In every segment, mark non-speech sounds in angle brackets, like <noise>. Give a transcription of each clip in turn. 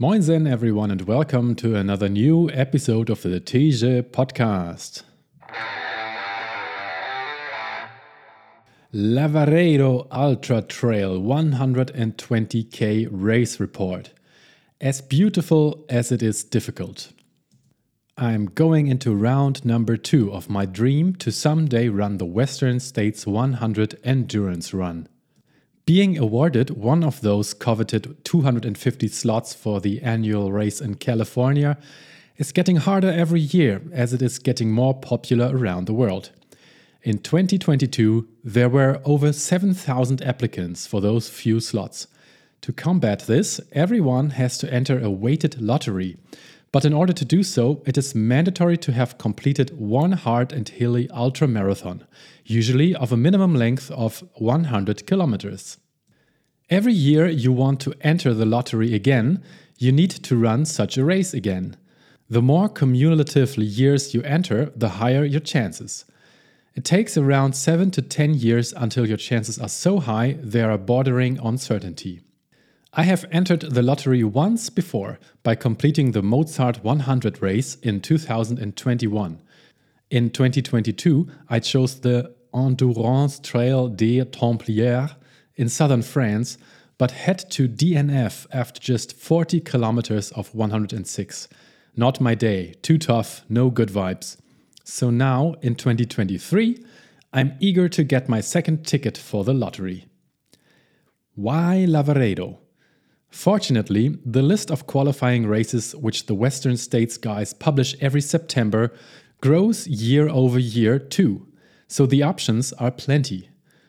Moinsen, everyone, and welcome to another new episode of the Tige podcast. Lavaredo Ultra Trail 120k race report. As beautiful as it is difficult. I'm going into round number two of my dream to someday run the Western States 100 endurance run. Being awarded one of those coveted 250 slots for the annual race in California is getting harder every year as it is getting more popular around the world. In 2022, there were over 7,000 applicants for those few slots. To combat this, everyone has to enter a weighted lottery. But in order to do so, it is mandatory to have completed one hard and hilly ultra marathon, usually of a minimum length of 100 kilometers. Every year you want to enter the lottery again, you need to run such a race again. The more cumulative years you enter, the higher your chances. It takes around 7 to 10 years until your chances are so high they are bordering on certainty. I have entered the lottery once before by completing the Mozart 100 race in 2021. In 2022, I chose the Endurance Trail des Templiers in southern France, but had to DNF after just 40 kilometers of 106. Not my day, too tough, no good vibes. So now, in 2023, I'm eager to get my second ticket for the lottery. Why Lavaredo? Fortunately, the list of qualifying races which the Western States guys publish every September grows year over year too, so the options are plenty.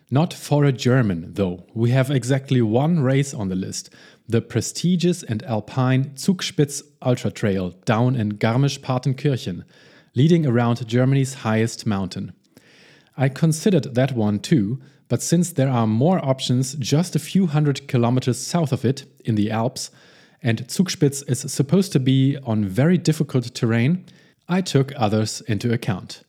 Not for a German, though. We have exactly one race on the list the prestigious and alpine Zugspitz Ultra Trail down in Garmisch-Partenkirchen, leading around Germany's highest mountain. I considered that one too, but since there are more options just a few hundred kilometers south of it, in the Alps, and Zugspitz is supposed to be on very difficult terrain, I took others into account.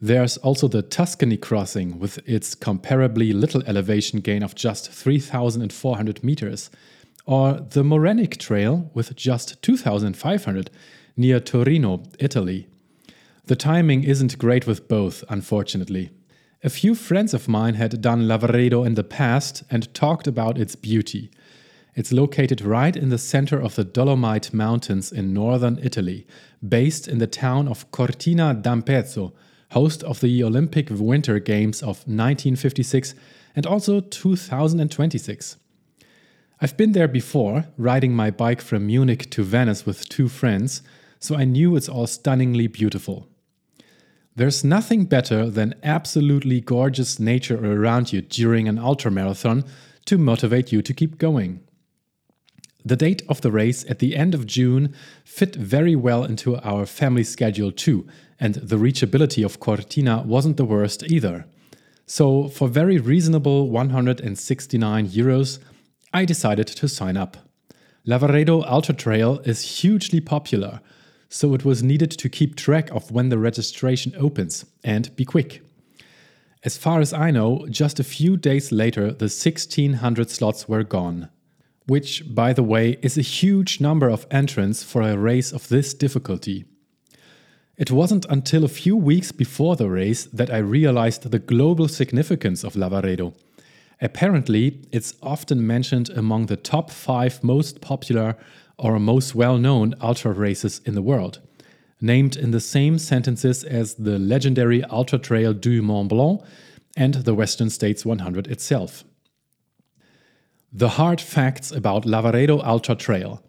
There's also the Tuscany crossing with its comparably little elevation gain of just 3,400 meters, or the Morenic Trail with just 2,500 near Torino, Italy. The timing isn't great with both, unfortunately. A few friends of mine had done Lavaredo in the past and talked about its beauty. It's located right in the center of the Dolomite Mountains in northern Italy, based in the town of Cortina d'Ampezzo, host of the Olympic Winter Games of 1956 and also 2026. I've been there before, riding my bike from Munich to Venice with two friends, so I knew it's all stunningly beautiful. There's nothing better than absolutely gorgeous nature around you during an ultramarathon to motivate you to keep going. The date of the race at the end of June fit very well into our family schedule too, and the reachability of Cortina wasn't the worst either. So, for very reasonable 169 euros, I decided to sign up. Lavaredo Ultra Trail is hugely popular, so it was needed to keep track of when the registration opens and be quick. As far as I know, just a few days later, the 1600 slots were gone. Which, by the way, is a huge number of entrants for a race of this difficulty. It wasn't until a few weeks before the race that I realized the global significance of Lavaredo. Apparently, it's often mentioned among the top five most popular or most well known ultra races in the world, named in the same sentences as the legendary Ultra Trail du Mont Blanc and the Western States 100 itself. The hard facts about Lavaredo Ultra Trail.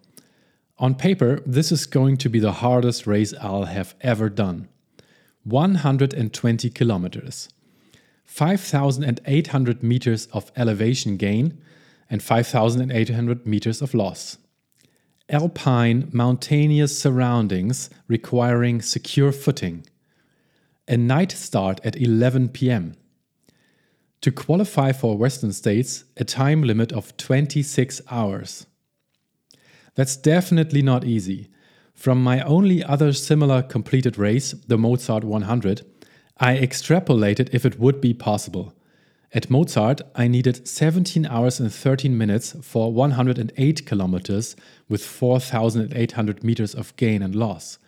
On paper, this is going to be the hardest race I'll have ever done. 120 kilometers, 5,800 meters of elevation gain, and 5,800 meters of loss. Alpine, mountainous surroundings requiring secure footing. A night start at 11 pm. To qualify for Western States, a time limit of 26 hours. That's definitely not easy. From my only other similar completed race, the Mozart 100, I extrapolated if it would be possible. At Mozart, I needed 17 hours and 13 minutes for 108 kilometers with 4,800 meters of gain and loss.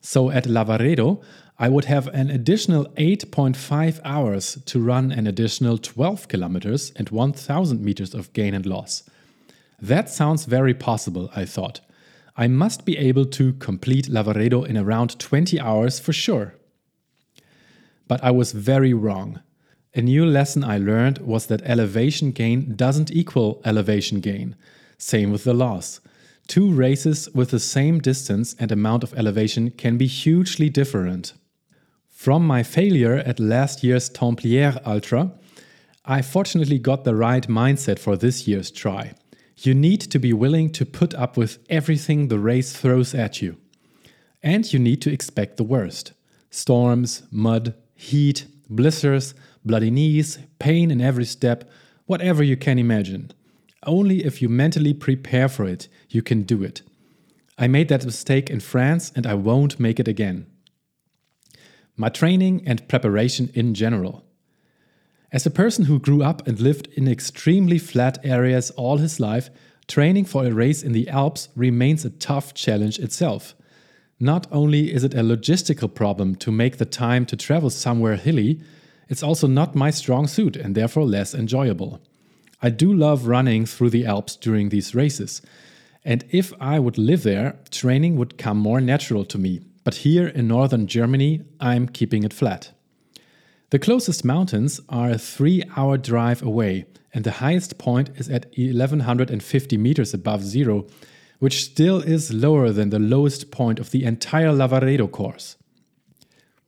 So at Lavaredo, I would have an additional 8.5 hours to run an additional 12 kilometers and 1,000 meters of gain and loss. That sounds very possible, I thought. I must be able to complete Lavaredo in around 20 hours for sure. But I was very wrong. A new lesson I learned was that elevation gain doesn't equal elevation gain. Same with the loss. Two races with the same distance and amount of elevation can be hugely different. From my failure at last year's Templiers Ultra, I fortunately got the right mindset for this year's try. You need to be willing to put up with everything the race throws at you. And you need to expect the worst storms, mud, heat, blisters, bloody knees, pain in every step, whatever you can imagine. Only if you mentally prepare for it, you can do it. I made that mistake in France and I won't make it again. My training and preparation in general. As a person who grew up and lived in extremely flat areas all his life, training for a race in the Alps remains a tough challenge itself. Not only is it a logistical problem to make the time to travel somewhere hilly, it's also not my strong suit and therefore less enjoyable. I do love running through the Alps during these races, and if I would live there, training would come more natural to me. But here in northern Germany, I'm keeping it flat. The closest mountains are a three hour drive away, and the highest point is at 1150 meters above zero, which still is lower than the lowest point of the entire Lavaredo course.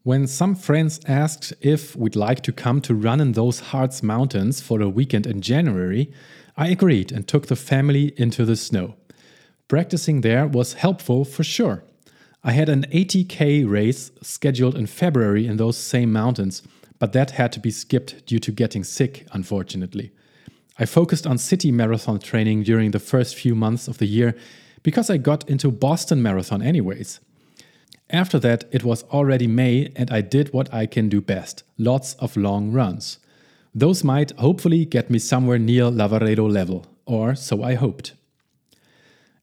When some friends asked if we'd like to come to run in those Harz mountains for a weekend in January, I agreed and took the family into the snow. Practicing there was helpful for sure. I had an 80k race scheduled in February in those same mountains, but that had to be skipped due to getting sick, unfortunately. I focused on city marathon training during the first few months of the year because I got into Boston Marathon anyways. After that, it was already May and I did what I can do best lots of long runs. Those might hopefully get me somewhere near Lavaredo level, or so I hoped.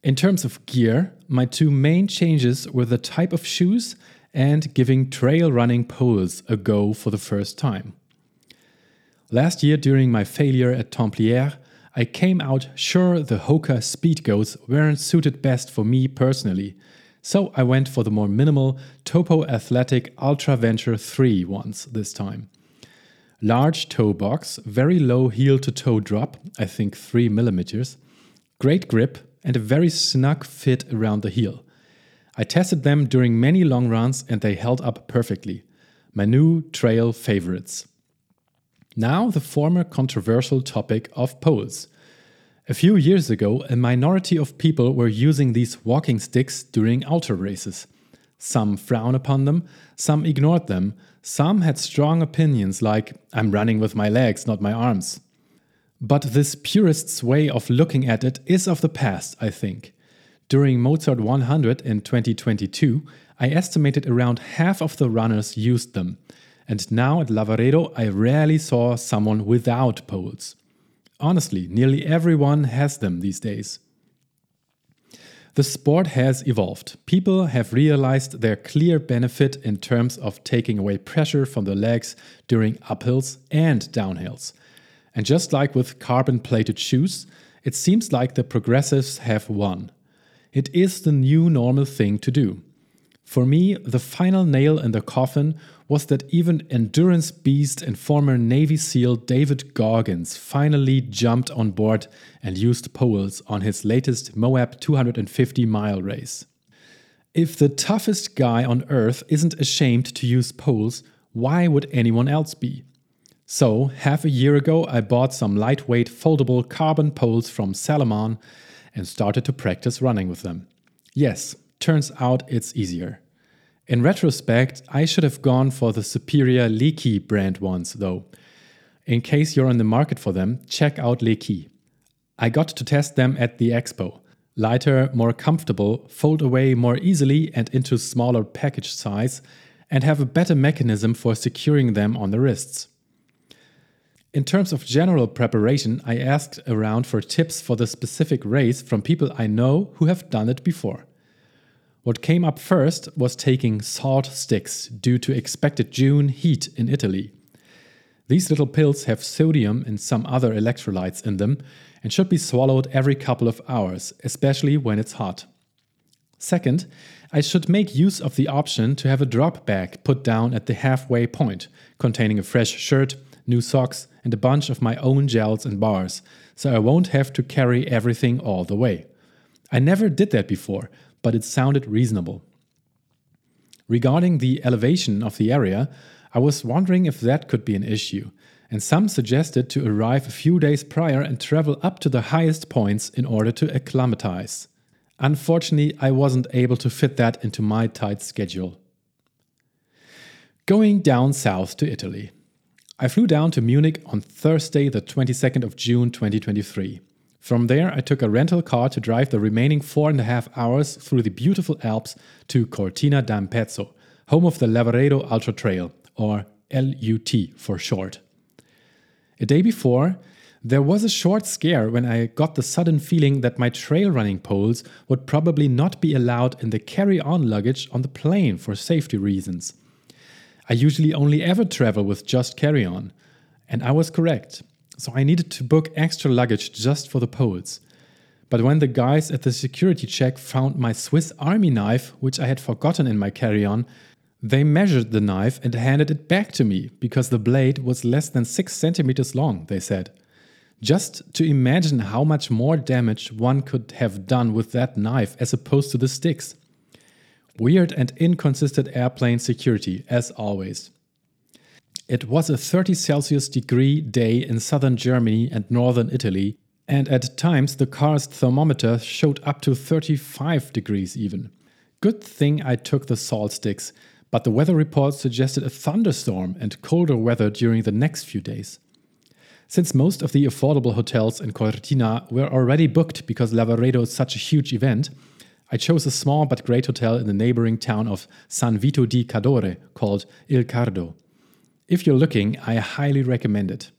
In terms of gear, my two main changes were the type of shoes and giving trail running poles a go for the first time. Last year, during my failure at Templiers, I came out sure the Hoka Speedgoats weren't suited best for me personally, so I went for the more minimal Topo Athletic Ultra Venture 3 ones this time. Large toe box, very low heel to toe drop, I think 3 millimeters, great grip, and a very snug fit around the heel. I tested them during many long runs and they held up perfectly. My new trail favorites. Now, the former controversial topic of poles. A few years ago, a minority of people were using these walking sticks during ultra races. Some frown upon them, some ignored them, some had strong opinions like, I'm running with my legs, not my arms. But this purist's way of looking at it is of the past, I think. During Mozart 100 in 2022, I estimated around half of the runners used them and now at Lavaredo I rarely saw someone without poles. Honestly, nearly everyone has them these days. The sport has evolved. People have realized their clear benefit in terms of taking away pressure from the legs during uphills and downhills. And just like with carbon plated shoes, it seems like the progressives have won. It is the new normal thing to do. For me, the final nail in the coffin was that even endurance beast and former Navy SEAL David Goggins finally jumped on board and used poles on his latest Moab 250 mile race. If the toughest guy on earth isn't ashamed to use poles, why would anyone else be? So, half a year ago, I bought some lightweight foldable carbon poles from Salomon and started to practice running with them. Yes, Turns out it's easier. In retrospect, I should have gone for the superior Leki brand ones, though. In case you're in the market for them, check out Leki. I got to test them at the expo. Lighter, more comfortable, fold away more easily and into smaller package size, and have a better mechanism for securing them on the wrists. In terms of general preparation, I asked around for tips for the specific race from people I know who have done it before. What came up first was taking salt sticks due to expected June heat in Italy. These little pills have sodium and some other electrolytes in them and should be swallowed every couple of hours, especially when it's hot. Second, I should make use of the option to have a drop bag put down at the halfway point, containing a fresh shirt, new socks, and a bunch of my own gels and bars, so I won't have to carry everything all the way. I never did that before, but it sounded reasonable. Regarding the elevation of the area, I was wondering if that could be an issue, and some suggested to arrive a few days prior and travel up to the highest points in order to acclimatize. Unfortunately, I wasn't able to fit that into my tight schedule. Going down south to Italy. I flew down to Munich on Thursday, the 22nd of June 2023. From there, I took a rental car to drive the remaining four and a half hours through the beautiful Alps to Cortina d'Ampezzo, home of the Lavaredo Ultra Trail, or LUT for short. A day before, there was a short scare when I got the sudden feeling that my trail running poles would probably not be allowed in the carry on luggage on the plane for safety reasons. I usually only ever travel with just carry on, and I was correct, so I needed to book extra luggage just for the poles. But when the guys at the security check found my Swiss Army knife, which I had forgotten in my carry on, they measured the knife and handed it back to me because the blade was less than 6 centimeters long, they said. Just to imagine how much more damage one could have done with that knife as opposed to the sticks. Weird and inconsistent airplane security, as always. It was a 30 Celsius degree day in southern Germany and northern Italy, and at times the car's thermometer showed up to 35 degrees even. Good thing I took the salt sticks, but the weather report suggested a thunderstorm and colder weather during the next few days. Since most of the affordable hotels in Cortina were already booked because Lavaredo is such a huge event, I chose a small but great hotel in the neighboring town of San Vito di Cadore called Il Cardo. If you're looking, I highly recommend it.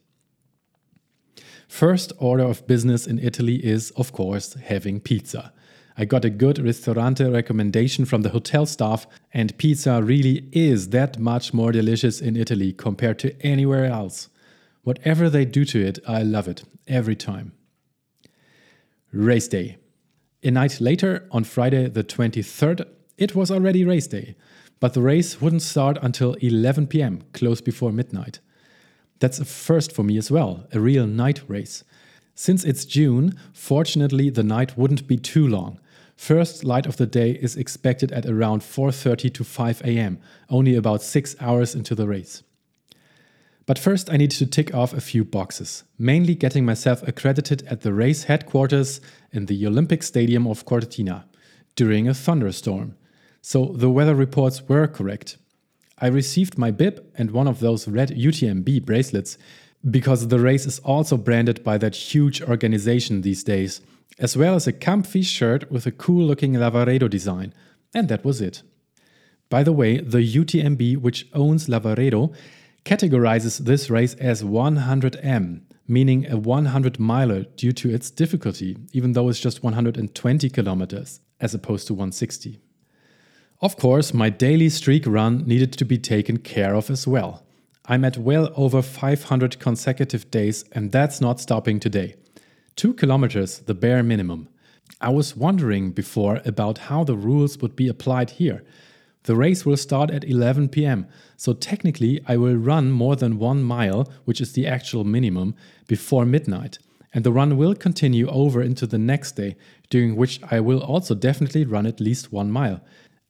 First order of business in Italy is, of course, having pizza. I got a good ristorante recommendation from the hotel staff, and pizza really is that much more delicious in Italy compared to anywhere else. Whatever they do to it, I love it every time. Race day. A night later, on Friday the 23rd, it was already race day, but the race wouldn't start until 11 pm, close before midnight. That's a first for me as well, a real night race. Since it's June, fortunately the night wouldn't be too long, First light of the day is expected at around 4:30 to 5 a.m., only about 6 hours into the race. But first I need to tick off a few boxes, mainly getting myself accredited at the race headquarters in the Olympic Stadium of Cortina during a thunderstorm. So the weather reports were correct. I received my bib and one of those red UTMB bracelets because the race is also branded by that huge organization these days as well as a comfy shirt with a cool looking Lavaredo design. And that was it. By the way, the UTMB, which owns Lavaredo, categorizes this race as 100M, meaning a 100 miler due to its difficulty, even though it's just 120 kilometers as opposed to 160. Of course, my daily streak run needed to be taken care of as well. I'm at well over 500 consecutive days, and that's not stopping today. Two kilometers, the bare minimum. I was wondering before about how the rules would be applied here. The race will start at 11 pm, so technically I will run more than one mile, which is the actual minimum, before midnight. And the run will continue over into the next day, during which I will also definitely run at least one mile.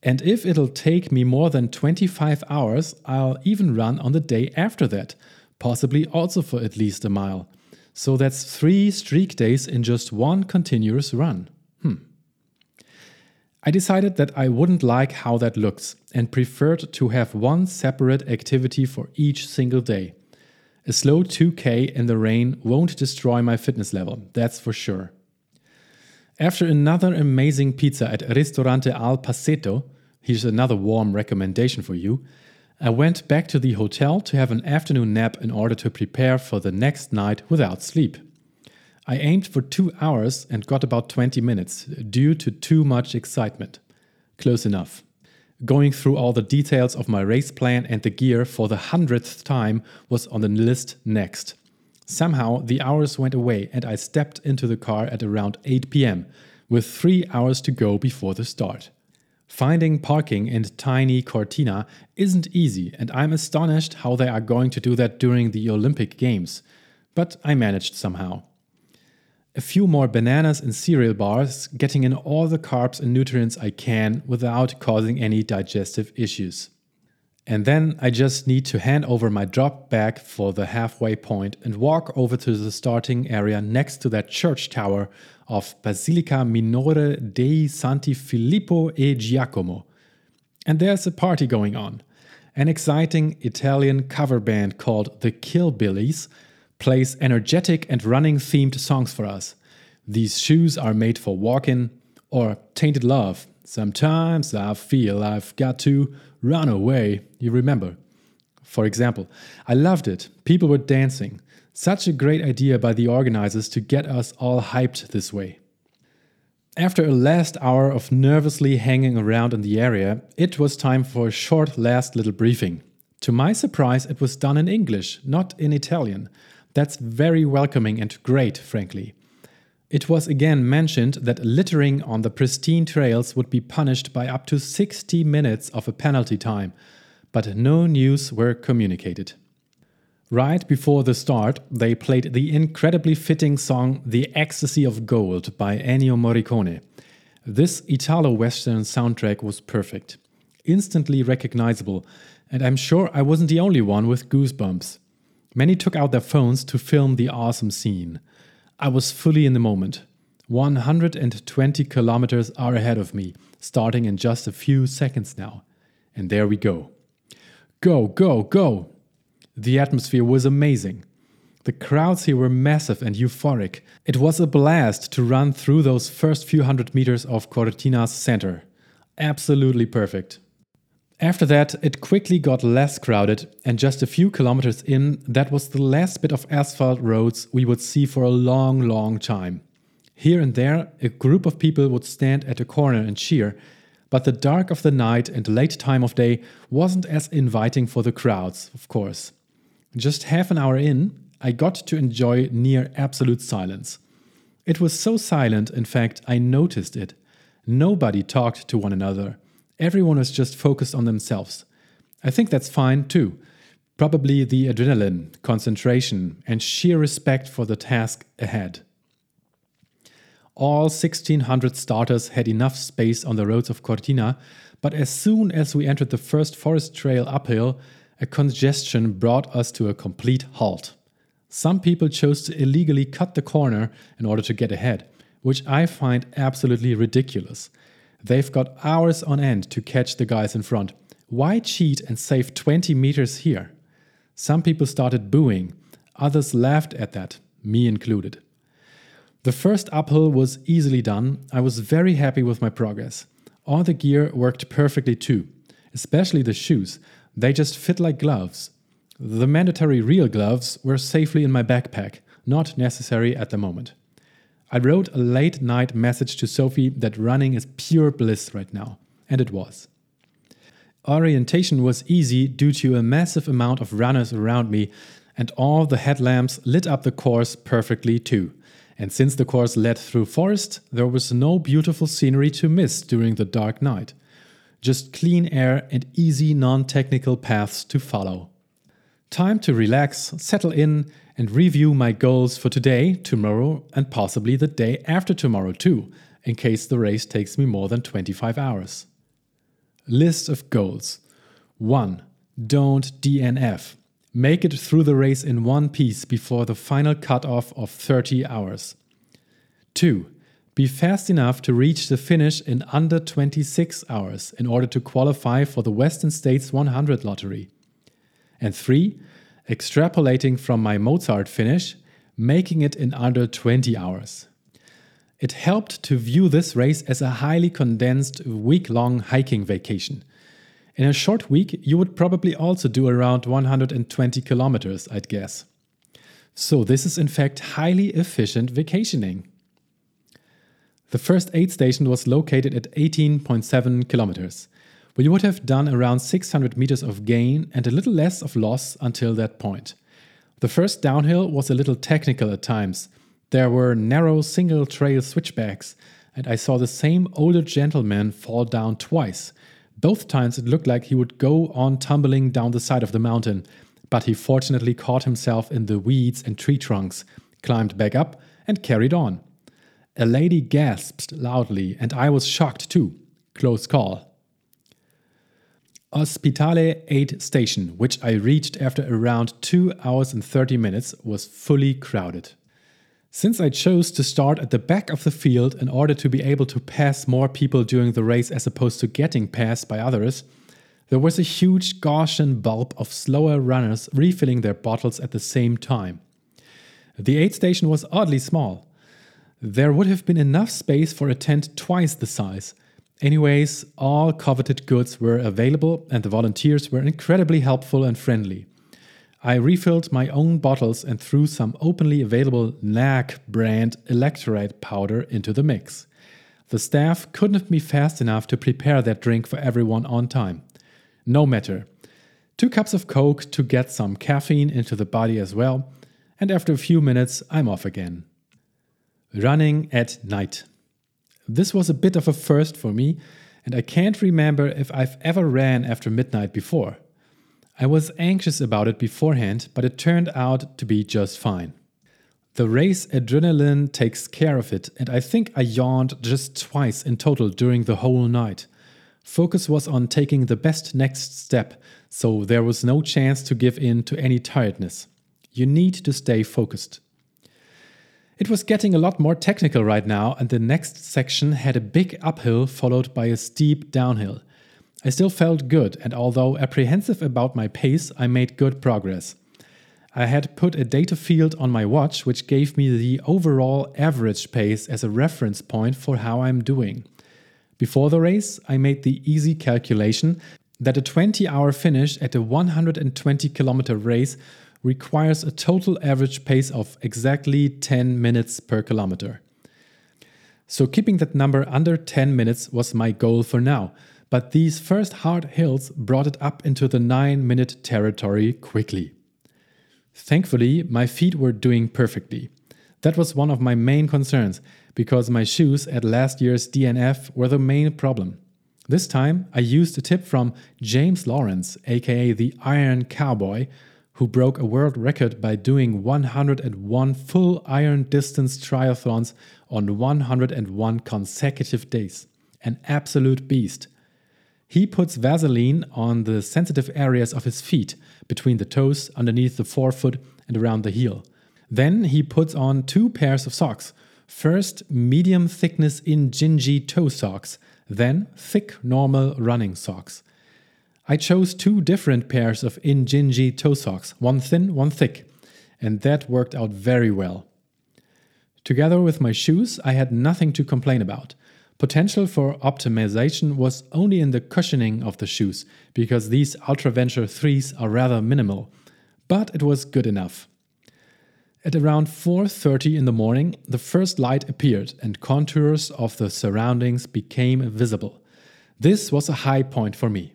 And if it'll take me more than 25 hours, I'll even run on the day after that, possibly also for at least a mile. So that's three streak days in just one continuous run. Hmm. I decided that I wouldn't like how that looks and preferred to have one separate activity for each single day. A slow 2K in the rain won't destroy my fitness level, that's for sure. After another amazing pizza at Ristorante Al Passetto, here's another warm recommendation for you. I went back to the hotel to have an afternoon nap in order to prepare for the next night without sleep. I aimed for two hours and got about 20 minutes due to too much excitement. Close enough. Going through all the details of my race plan and the gear for the hundredth time was on the list next. Somehow the hours went away and I stepped into the car at around 8 pm, with three hours to go before the start. Finding parking in tiny Cortina isn't easy, and I'm astonished how they are going to do that during the Olympic Games. But I managed somehow a few more bananas and cereal bars, getting in all the carbs and nutrients I can without causing any digestive issues. And then I just need to hand over my drop bag for the halfway point and walk over to the starting area next to that church tower of Basilica Minore dei Santi Filippo e Giacomo. And there's a party going on. An exciting Italian cover band called the Killbillies plays energetic and running themed songs for us. These shoes are made for walking or Tainted Love. Sometimes I feel I've got to run away. You remember? For example, I loved it. People were dancing. Such a great idea by the organizers to get us all hyped this way. After a last hour of nervously hanging around in the area, it was time for a short last little briefing. To my surprise, it was done in English, not in Italian. That's very welcoming and great, frankly. It was again mentioned that littering on the pristine trails would be punished by up to 60 minutes of a penalty time, but no news were communicated. Right before the start, they played the incredibly fitting song The Ecstasy of Gold by Ennio Morricone. This Italo Western soundtrack was perfect, instantly recognizable, and I'm sure I wasn't the only one with goosebumps. Many took out their phones to film the awesome scene. I was fully in the moment. 120 kilometers are ahead of me, starting in just a few seconds now. And there we go. Go, go, go! The atmosphere was amazing. The crowds here were massive and euphoric. It was a blast to run through those first few hundred meters of Cortina's center. Absolutely perfect. After that, it quickly got less crowded, and just a few kilometers in, that was the last bit of asphalt roads we would see for a long, long time. Here and there, a group of people would stand at a corner and cheer, but the dark of the night and late time of day wasn't as inviting for the crowds, of course. Just half an hour in, I got to enjoy near absolute silence. It was so silent, in fact, I noticed it. Nobody talked to one another. Everyone was just focused on themselves. I think that's fine too. Probably the adrenaline, concentration, and sheer respect for the task ahead. All 1600 starters had enough space on the roads of Cortina, but as soon as we entered the first forest trail uphill, a congestion brought us to a complete halt. Some people chose to illegally cut the corner in order to get ahead, which I find absolutely ridiculous. They've got hours on end to catch the guys in front. Why cheat and save 20 meters here? Some people started booing, others laughed at that, me included. The first uphill was easily done. I was very happy with my progress. All the gear worked perfectly too, especially the shoes. They just fit like gloves. The mandatory real gloves were safely in my backpack, not necessary at the moment. I wrote a late night message to Sophie that running is pure bliss right now, and it was. Orientation was easy due to a massive amount of runners around me, and all the headlamps lit up the course perfectly too. And since the course led through forest, there was no beautiful scenery to miss during the dark night. Just clean air and easy non technical paths to follow. Time to relax, settle in, and review my goals for today, tomorrow, and possibly the day after tomorrow too, in case the race takes me more than 25 hours. List of goals 1. Don't DNF. Make it through the race in one piece before the final cutoff of 30 hours. 2. Be fast enough to reach the finish in under 26 hours in order to qualify for the Western States 100 lottery. And 3 extrapolating from my Mozart finish, making it in under 20 hours. It helped to view this race as a highly condensed, week long hiking vacation. In a short week, you would probably also do around 120 kilometers, I'd guess. So, this is in fact highly efficient vacationing. The first aid station was located at 18.7 kilometers. We would have done around 600 meters of gain and a little less of loss until that point. The first downhill was a little technical at times. There were narrow single trail switchbacks, and I saw the same older gentleman fall down twice. Both times it looked like he would go on tumbling down the side of the mountain, but he fortunately caught himself in the weeds and tree trunks, climbed back up, and carried on. A lady gasped loudly, and I was shocked too. Close call. Ospitale Aid Station, which I reached after around 2 hours and 30 minutes, was fully crowded. Since I chose to start at the back of the field in order to be able to pass more people during the race as opposed to getting passed by others, there was a huge Gaussian bulb of slower runners refilling their bottles at the same time. The aid station was oddly small. There would have been enough space for a tent twice the size. Anyways, all coveted goods were available and the volunteers were incredibly helpful and friendly. I refilled my own bottles and threw some openly available NAC brand electrolyte powder into the mix. The staff couldn't be fast enough to prepare that drink for everyone on time. No matter. Two cups of Coke to get some caffeine into the body as well, and after a few minutes, I'm off again. Running at night. This was a bit of a first for me, and I can't remember if I've ever ran after midnight before. I was anxious about it beforehand, but it turned out to be just fine. The race adrenaline takes care of it, and I think I yawned just twice in total during the whole night. Focus was on taking the best next step, so there was no chance to give in to any tiredness. You need to stay focused. It was getting a lot more technical right now, and the next section had a big uphill followed by a steep downhill. I still felt good, and although apprehensive about my pace, I made good progress. I had put a data field on my watch which gave me the overall average pace as a reference point for how I'm doing. Before the race, I made the easy calculation that a 20 hour finish at a 120 kilometer race requires a total average pace of exactly 10 minutes per kilometer. So, keeping that number under 10 minutes was my goal for now, but these first hard hills brought it up into the 9 minute territory quickly. Thankfully, my feet were doing perfectly. That was one of my main concerns, because my shoes at last year's DNF were the main problem. This time, I used a tip from James Lawrence, aka the Iron Cowboy, who broke a world record by doing 101 full iron distance triathlons on 101 consecutive days. An absolute beast. He puts Vaseline on the sensitive areas of his feet, between the toes, underneath the forefoot, and around the heel. Then he puts on two pairs of socks. First, medium thickness Injinji toe socks, then thick normal running socks. I chose two different pairs of Injinji toe socks, one thin, one thick, and that worked out very well. Together with my shoes, I had nothing to complain about. Potential for optimization was only in the cushioning of the shoes, because these Ultra Venture 3s are rather minimal, but it was good enough. At around 4:30 in the morning, the first light appeared and contours of the surroundings became visible. This was a high point for me.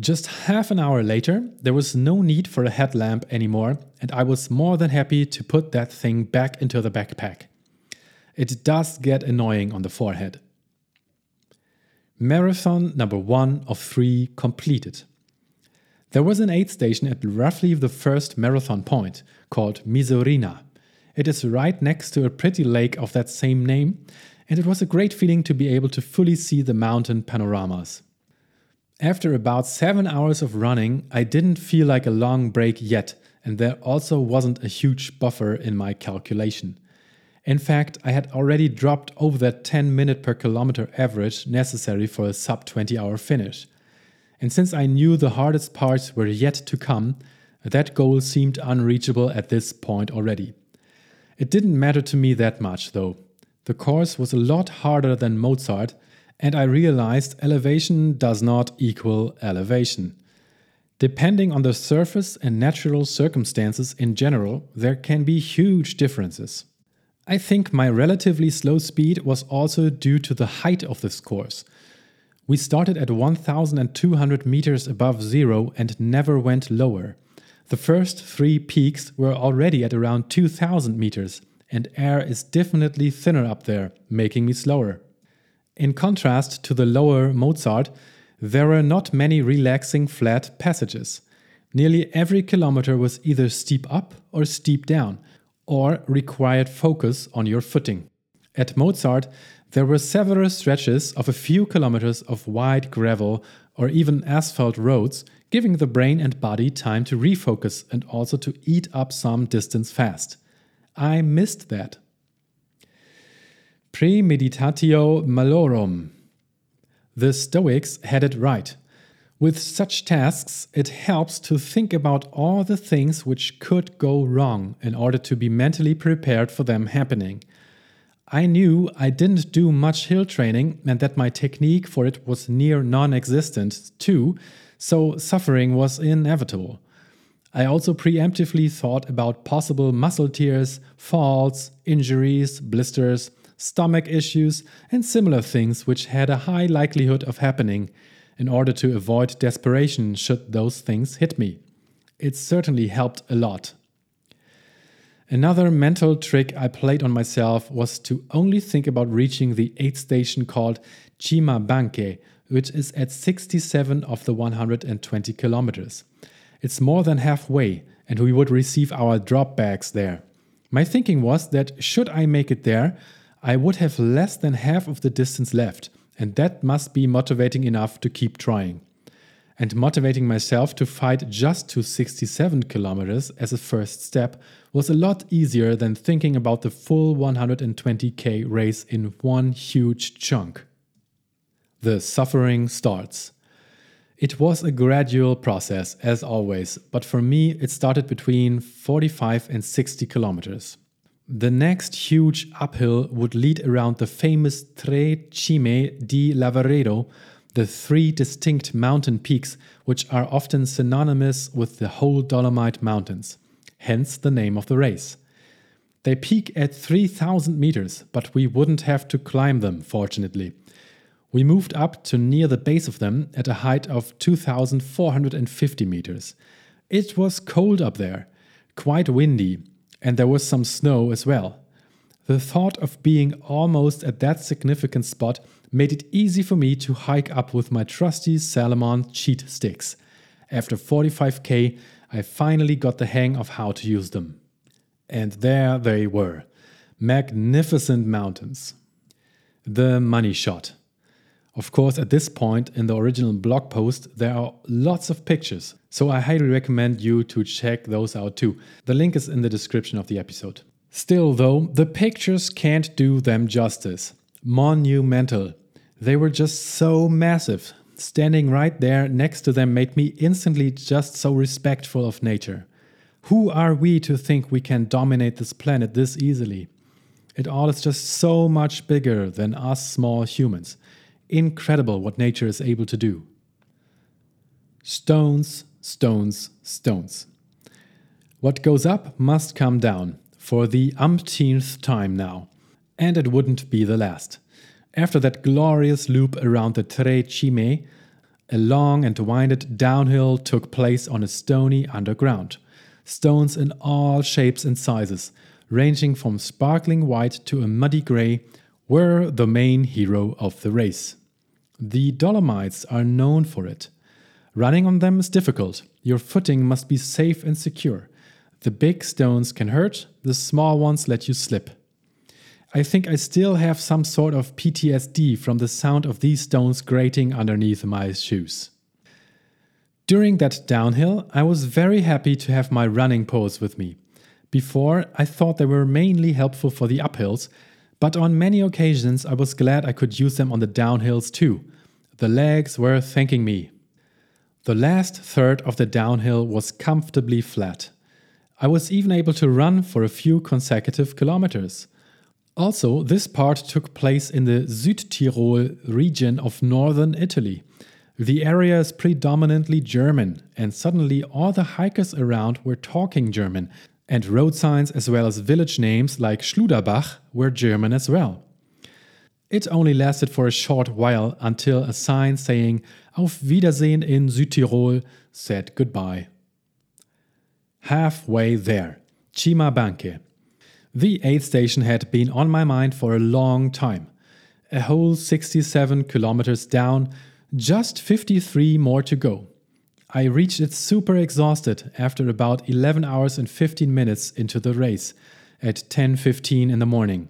Just half an hour later, there was no need for a headlamp anymore, and I was more than happy to put that thing back into the backpack. It does get annoying on the forehead. Marathon number one of three completed. There was an aid station at roughly the first marathon point, called Misurina. It is right next to a pretty lake of that same name, and it was a great feeling to be able to fully see the mountain panoramas. After about seven hours of running, I didn't feel like a long break yet, and there also wasn't a huge buffer in my calculation. In fact, I had already dropped over that 10 minute per kilometer average necessary for a sub 20 hour finish. And since I knew the hardest parts were yet to come, that goal seemed unreachable at this point already. It didn't matter to me that much, though. The course was a lot harder than Mozart, and I realized elevation does not equal elevation. Depending on the surface and natural circumstances in general, there can be huge differences. I think my relatively slow speed was also due to the height of this course. We started at 1200 meters above zero and never went lower. The first three peaks were already at around 2000 meters, and air is definitely thinner up there, making me slower. In contrast to the lower Mozart, there were not many relaxing flat passages. Nearly every kilometer was either steep up or steep down, or required focus on your footing. At Mozart, there were several stretches of a few kilometers of wide gravel or even asphalt roads, giving the brain and body time to refocus and also to eat up some distance fast. I missed that. Premeditatio malorum. The Stoics had it right. With such tasks, it helps to think about all the things which could go wrong in order to be mentally prepared for them happening. I knew I didn't do much hill training and that my technique for it was near non existent too, so suffering was inevitable. I also preemptively thought about possible muscle tears, falls, injuries, blisters, stomach issues, and similar things which had a high likelihood of happening in order to avoid desperation should those things hit me. It certainly helped a lot. Another mental trick I played on myself was to only think about reaching the aid station called Cima Banche, which is at 67 of the 120 kilometers. It's more than halfway, and we would receive our drop bags there. My thinking was that should I make it there, I would have less than half of the distance left, and that must be motivating enough to keep trying and motivating myself to fight just to 67 kilometers as a first step was a lot easier than thinking about the full 120k race in one huge chunk. The suffering starts. It was a gradual process, as always, but for me it started between 45 and 60 kilometers. The next huge uphill would lead around the famous Tre Cime di Lavaredo, the three distinct mountain peaks which are often synonymous with the whole Dolomite Mountains, hence the name of the race. They peak at 3000 meters, but we wouldn't have to climb them, fortunately. We moved up to near the base of them at a height of 2450 meters. It was cold up there, quite windy, and there was some snow as well. The thought of being almost at that significant spot made it easy for me to hike up with my trusty Salomon cheat sticks. After 45k, I finally got the hang of how to use them. And there they were magnificent mountains. The money shot. Of course, at this point in the original blog post, there are lots of pictures, so I highly recommend you to check those out too. The link is in the description of the episode. Still, though, the pictures can't do them justice. Monumental. They were just so massive. Standing right there next to them made me instantly just so respectful of nature. Who are we to think we can dominate this planet this easily? It all is just so much bigger than us small humans. Incredible what nature is able to do. Stones, stones, stones. What goes up must come down, for the umpteenth time now. And it wouldn't be the last. After that glorious loop around the Tre Cime, a long and winded downhill took place on a stony underground. Stones in all shapes and sizes, ranging from sparkling white to a muddy grey, were the main hero of the race. The Dolomites are known for it. Running on them is difficult, your footing must be safe and secure. The big stones can hurt, the small ones let you slip. I think I still have some sort of PTSD from the sound of these stones grating underneath my shoes. During that downhill, I was very happy to have my running poles with me. Before, I thought they were mainly helpful for the uphills, but on many occasions I was glad I could use them on the downhills too. The legs were thanking me. The last third of the downhill was comfortably flat. I was even able to run for a few consecutive kilometers. Also, this part took place in the Südtirol region of northern Italy. The area is predominantly German, and suddenly all the hikers around were talking German, and road signs as well as village names like Schluderbach were German as well. It only lasted for a short while until a sign saying Auf Wiedersehen in Südtirol said goodbye. Halfway there, Cima Banche. The aid station had been on my mind for a long time. A whole 67 kilometers down, just 53 more to go. I reached it super exhausted after about 11 hours and 15 minutes into the race at 10:15 in the morning.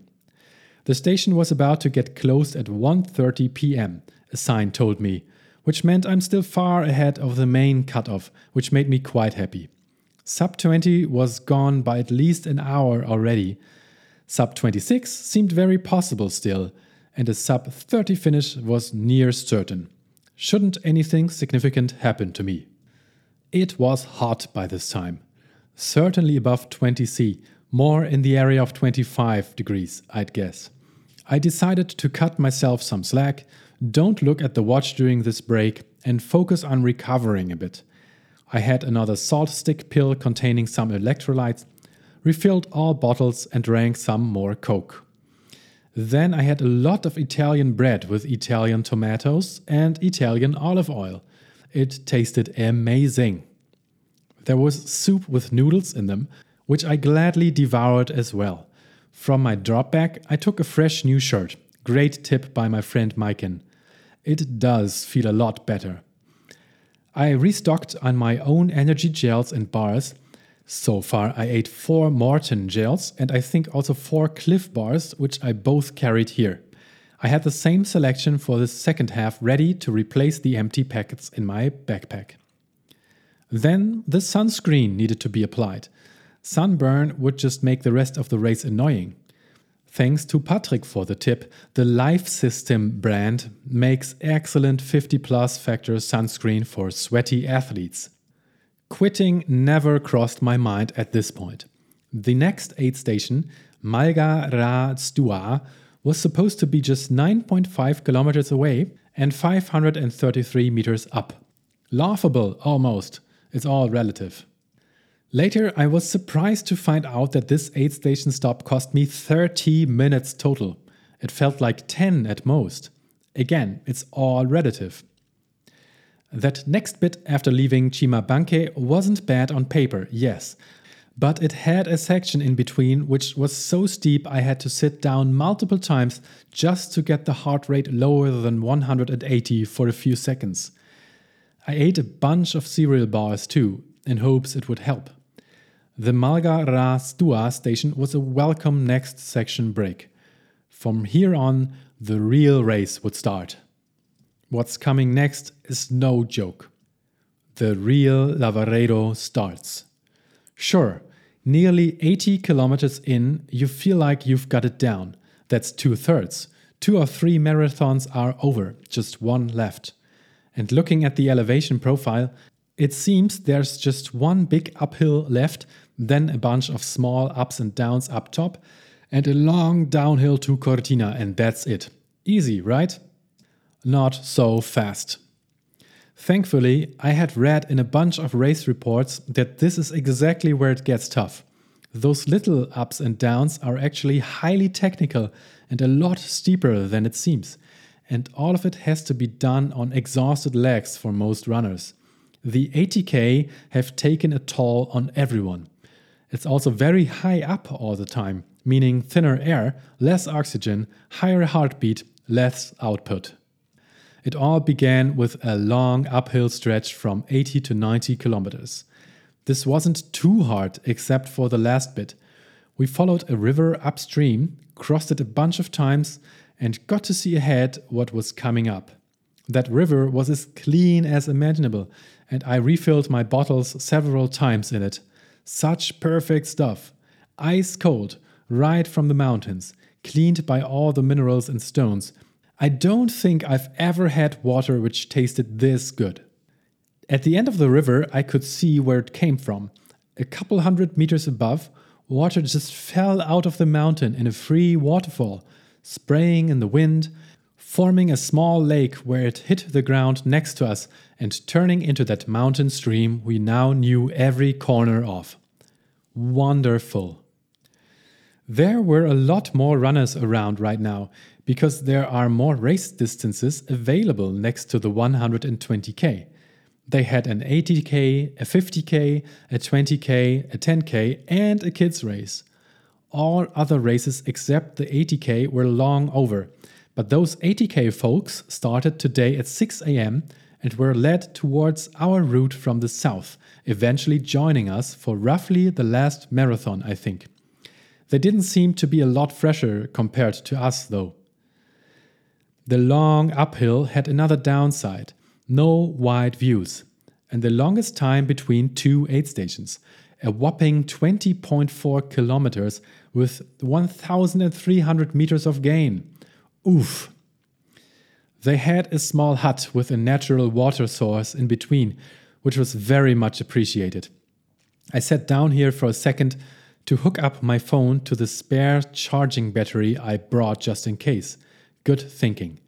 The station was about to get closed at 1:30 p.m., a sign told me, which meant I'm still far ahead of the main cutoff, which made me quite happy. Sub 20 was gone by at least an hour already. Sub 26 seemed very possible still, and a sub 30 finish was near certain. Shouldn't anything significant happen to me? It was hot by this time, certainly above 20 C, more in the area of 25 degrees, I'd guess. I decided to cut myself some slack, don't look at the watch during this break, and focus on recovering a bit. I had another salt stick pill containing some electrolytes, refilled all bottles, and drank some more Coke. Then I had a lot of Italian bread with Italian tomatoes and Italian olive oil. It tasted amazing. There was soup with noodles in them, which I gladly devoured as well. From my drop bag, I took a fresh new shirt. Great tip by my friend Maiken. It does feel a lot better. I restocked on my own energy gels and bars. So far, I ate four Maurten gels and I think also four Clif bars, which I both carried here. I had the same selection for the second half ready to replace the empty packets in my backpack. Then the sunscreen needed to be applied. Sunburn would just make the rest of the race annoying. Thanks to Patrick for the tip, the Life System brand makes excellent 50 plus factor sunscreen for sweaty athletes. Quitting never crossed my mind at this point. The next aid station, Malga Ra Stua, was supposed to be just 9.5 kilometers away and 533 meters up. Laughable, almost. It's all relative. Later, I was surprised to find out that this aid station stop cost me 30 minutes total. It felt like 10 at most. Again, it's all relative. That next bit after leaving Cima Banche wasn't bad on paper, yes, but it had a section in between which was so steep I had to sit down multiple times just to get the heart rate lower than 180 for a few seconds. I ate a bunch of cereal bars too, in hopes it would help. The Malga Ra Stua station was a welcome next section break. From here on, the real race would start. What's coming next is no joke. The real Lavaredo starts. Sure, nearly 80 kilometers in, you feel like you've got it down. That's two thirds. Two or three marathons are over, just one left. And looking at the elevation profile, it seems there's just one big uphill left, then a bunch of small ups and downs up top, and a long downhill to Cortina, and that's it. Easy, right? Not so fast. Thankfully, I had read in a bunch of race reports that this is exactly where it gets tough. Those little ups and downs are actually highly technical and a lot steeper than it seems. And all of it has to be done on exhausted legs for most runners. The 80k have taken a toll on everyone. It's also very high up all the time, meaning thinner air, less oxygen, higher heartbeat, less output. It all began with a long uphill stretch from 80 to 90 kilometers. This wasn't too hard except for the last bit. We followed a river upstream, crossed it a bunch of times, and got to see ahead what was coming up. That river was as clean as imaginable, and I refilled my bottles several times in it. Such perfect stuff. Ice cold, right from the mountains, cleaned by all the minerals and stones, I don't think I've ever had water which tasted this good. At the end of the river, I could see where it came from. A couple hundred meters above Water just fell out of the mountain in a free waterfall, spraying in the wind, forming a small lake where it hit the ground next to us and turning into that mountain stream we now knew every corner of. Wonderful. There were a lot more runners around right now because there are more race distances available next to the 120k. They had an 80k, a 50k, a 20k, a 10k, and a kids race. All other races except the 80k were long over, but those 80k folks started today at 6 am and were led towards our route from the south, eventually joining us for roughly the last marathon, I think. They didn't seem to be a lot fresher compared to us, though. The long uphill had another downside no wide views, and the longest time between two aid stations, a whopping 20.4 kilometers with 1,300 meters of gain. Oof! They had a small hut with a natural water source in between, which was very much appreciated. I sat down here for a second to hook up my phone to the spare charging battery I brought just in case. Good thinking.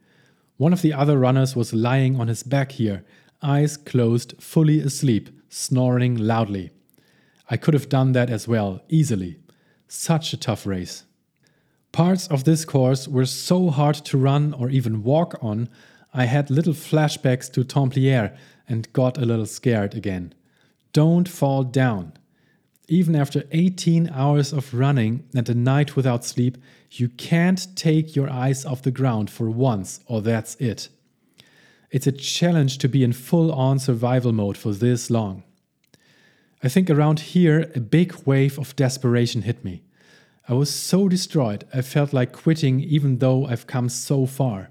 One of the other runners was lying on his back here, eyes closed, fully asleep, snoring loudly. I could have done that as well, easily. Such a tough race. Parts of this course were so hard to run or even walk on, I had little flashbacks to Templiers and got a little scared again. Don't fall down. Even after 18 hours of running and a night without sleep, you can't take your eyes off the ground for once, or that's it. It's a challenge to be in full on survival mode for this long. I think around here, a big wave of desperation hit me. I was so destroyed, I felt like quitting even though I've come so far.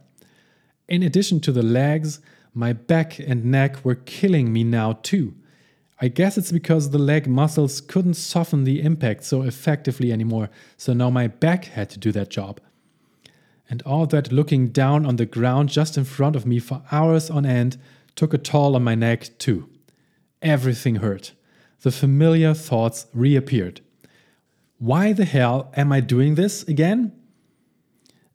In addition to the legs, my back and neck were killing me now too. I guess it's because the leg muscles couldn't soften the impact so effectively anymore, so now my back had to do that job. And all that looking down on the ground just in front of me for hours on end took a toll on my neck too. Everything hurt. The familiar thoughts reappeared. Why the hell am I doing this again?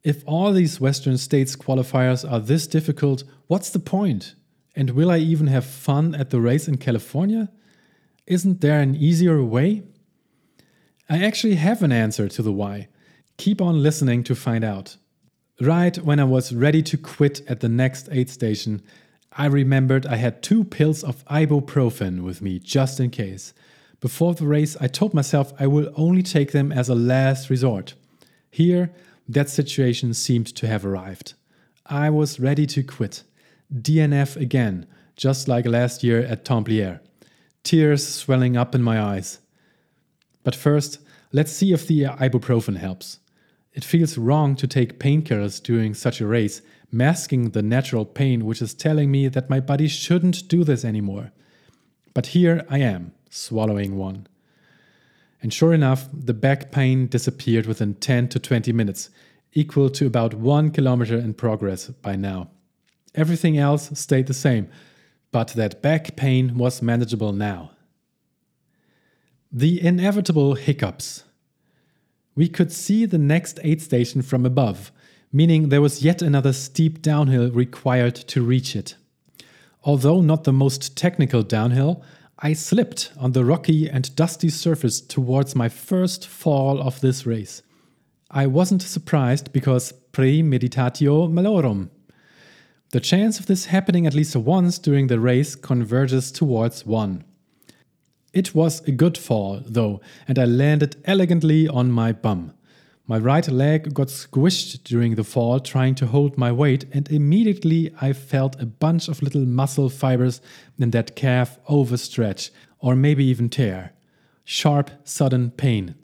If all these Western States qualifiers are this difficult, what's the point? And will I even have fun at the race in California? Isn't there an easier way? I actually have an answer to the why. Keep on listening to find out. Right when I was ready to quit at the next aid station, I remembered I had two pills of ibuprofen with me just in case. Before the race, I told myself I will only take them as a last resort. Here, that situation seemed to have arrived. I was ready to quit. DNF again, just like last year at Templiers tears swelling up in my eyes. But first, let's see if the ibuprofen helps. It feels wrong to take painkillers during such a race, masking the natural pain which is telling me that my body shouldn't do this anymore. But here I am, swallowing one. And sure enough, the back pain disappeared within 10 to 20 minutes, equal to about 1 kilometer in progress by now. Everything else stayed the same, but that back pain was manageable now. The inevitable hiccups. We could see the next aid station from above, meaning there was yet another steep downhill required to reach it. Although not the most technical downhill, I slipped on the rocky and dusty surface towards my first fall of this race. I wasn't surprised because premeditatio malorum. The chance of this happening at least once during the race converges towards 1. It was a good fall, though, and I landed elegantly on my bum. My right leg got squished during the fall trying to hold my weight, and immediately I felt a bunch of little muscle fibers in that calf overstretch, or maybe even tear. Sharp, sudden pain.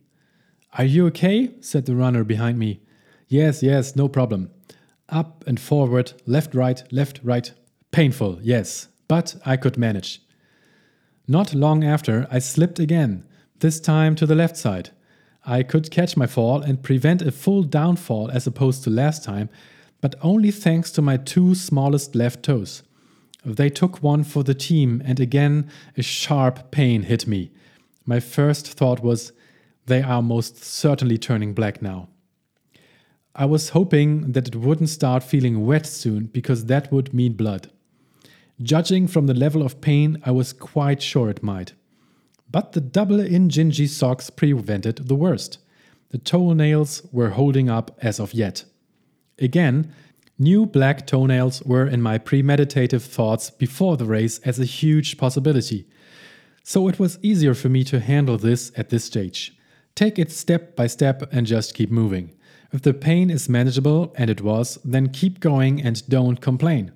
Are you okay? said the runner behind me. Yes, yes, no problem. Up and forward, left, right, left, right. Painful, yes, but I could manage. Not long after, I slipped again, this time to the left side. I could catch my fall and prevent a full downfall as opposed to last time, but only thanks to my two smallest left toes. They took one for the team, and again a sharp pain hit me. My first thought was, They are most certainly turning black now. I was hoping that it wouldn't start feeling wet soon because that would mean blood. Judging from the level of pain, I was quite sure it might. But the double Injinji socks prevented the worst. The toenails were holding up as of yet. Again, new black toenails were in my premeditative thoughts before the race as a huge possibility. So it was easier for me to handle this at this stage. Take it step by step and just keep moving. If the pain is manageable, and it was, then keep going and don't complain.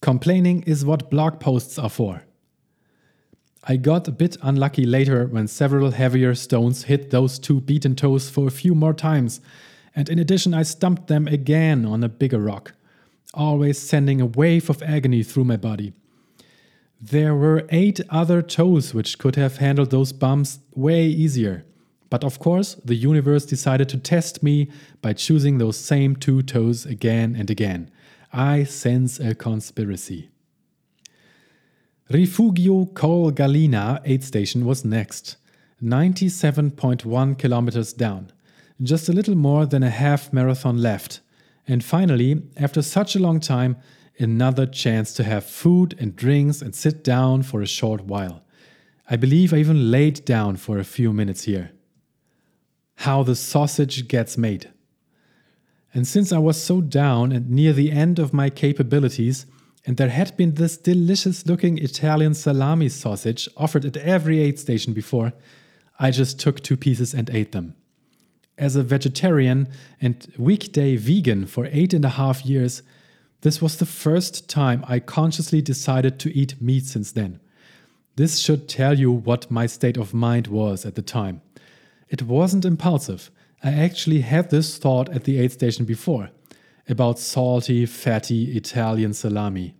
Complaining is what blog posts are for. I got a bit unlucky later when several heavier stones hit those two beaten toes for a few more times, and in addition, I stumped them again on a bigger rock, always sending a wave of agony through my body. There were eight other toes which could have handled those bumps way easier. But of course, the universe decided to test me by choosing those same two toes again and again. I sense a conspiracy. Rifugio Col Gallina aid station was next, 97.1 kilometers down, just a little more than a half marathon left. And finally, after such a long time, another chance to have food and drinks and sit down for a short while. I believe I even laid down for a few minutes here how the sausage gets made. And since I was so down and near the end of my capabilities, and there had been this delicious looking Italian salami sausage offered at every aid station before, I just took two pieces and ate them. As a vegetarian and weekday vegan for eight and a half years, this was the first time I consciously decided to eat meat since then. This should tell you what my state of mind was at the time. It wasn't impulsive. I actually had this thought at the aid station before about salty, fatty Italian salami.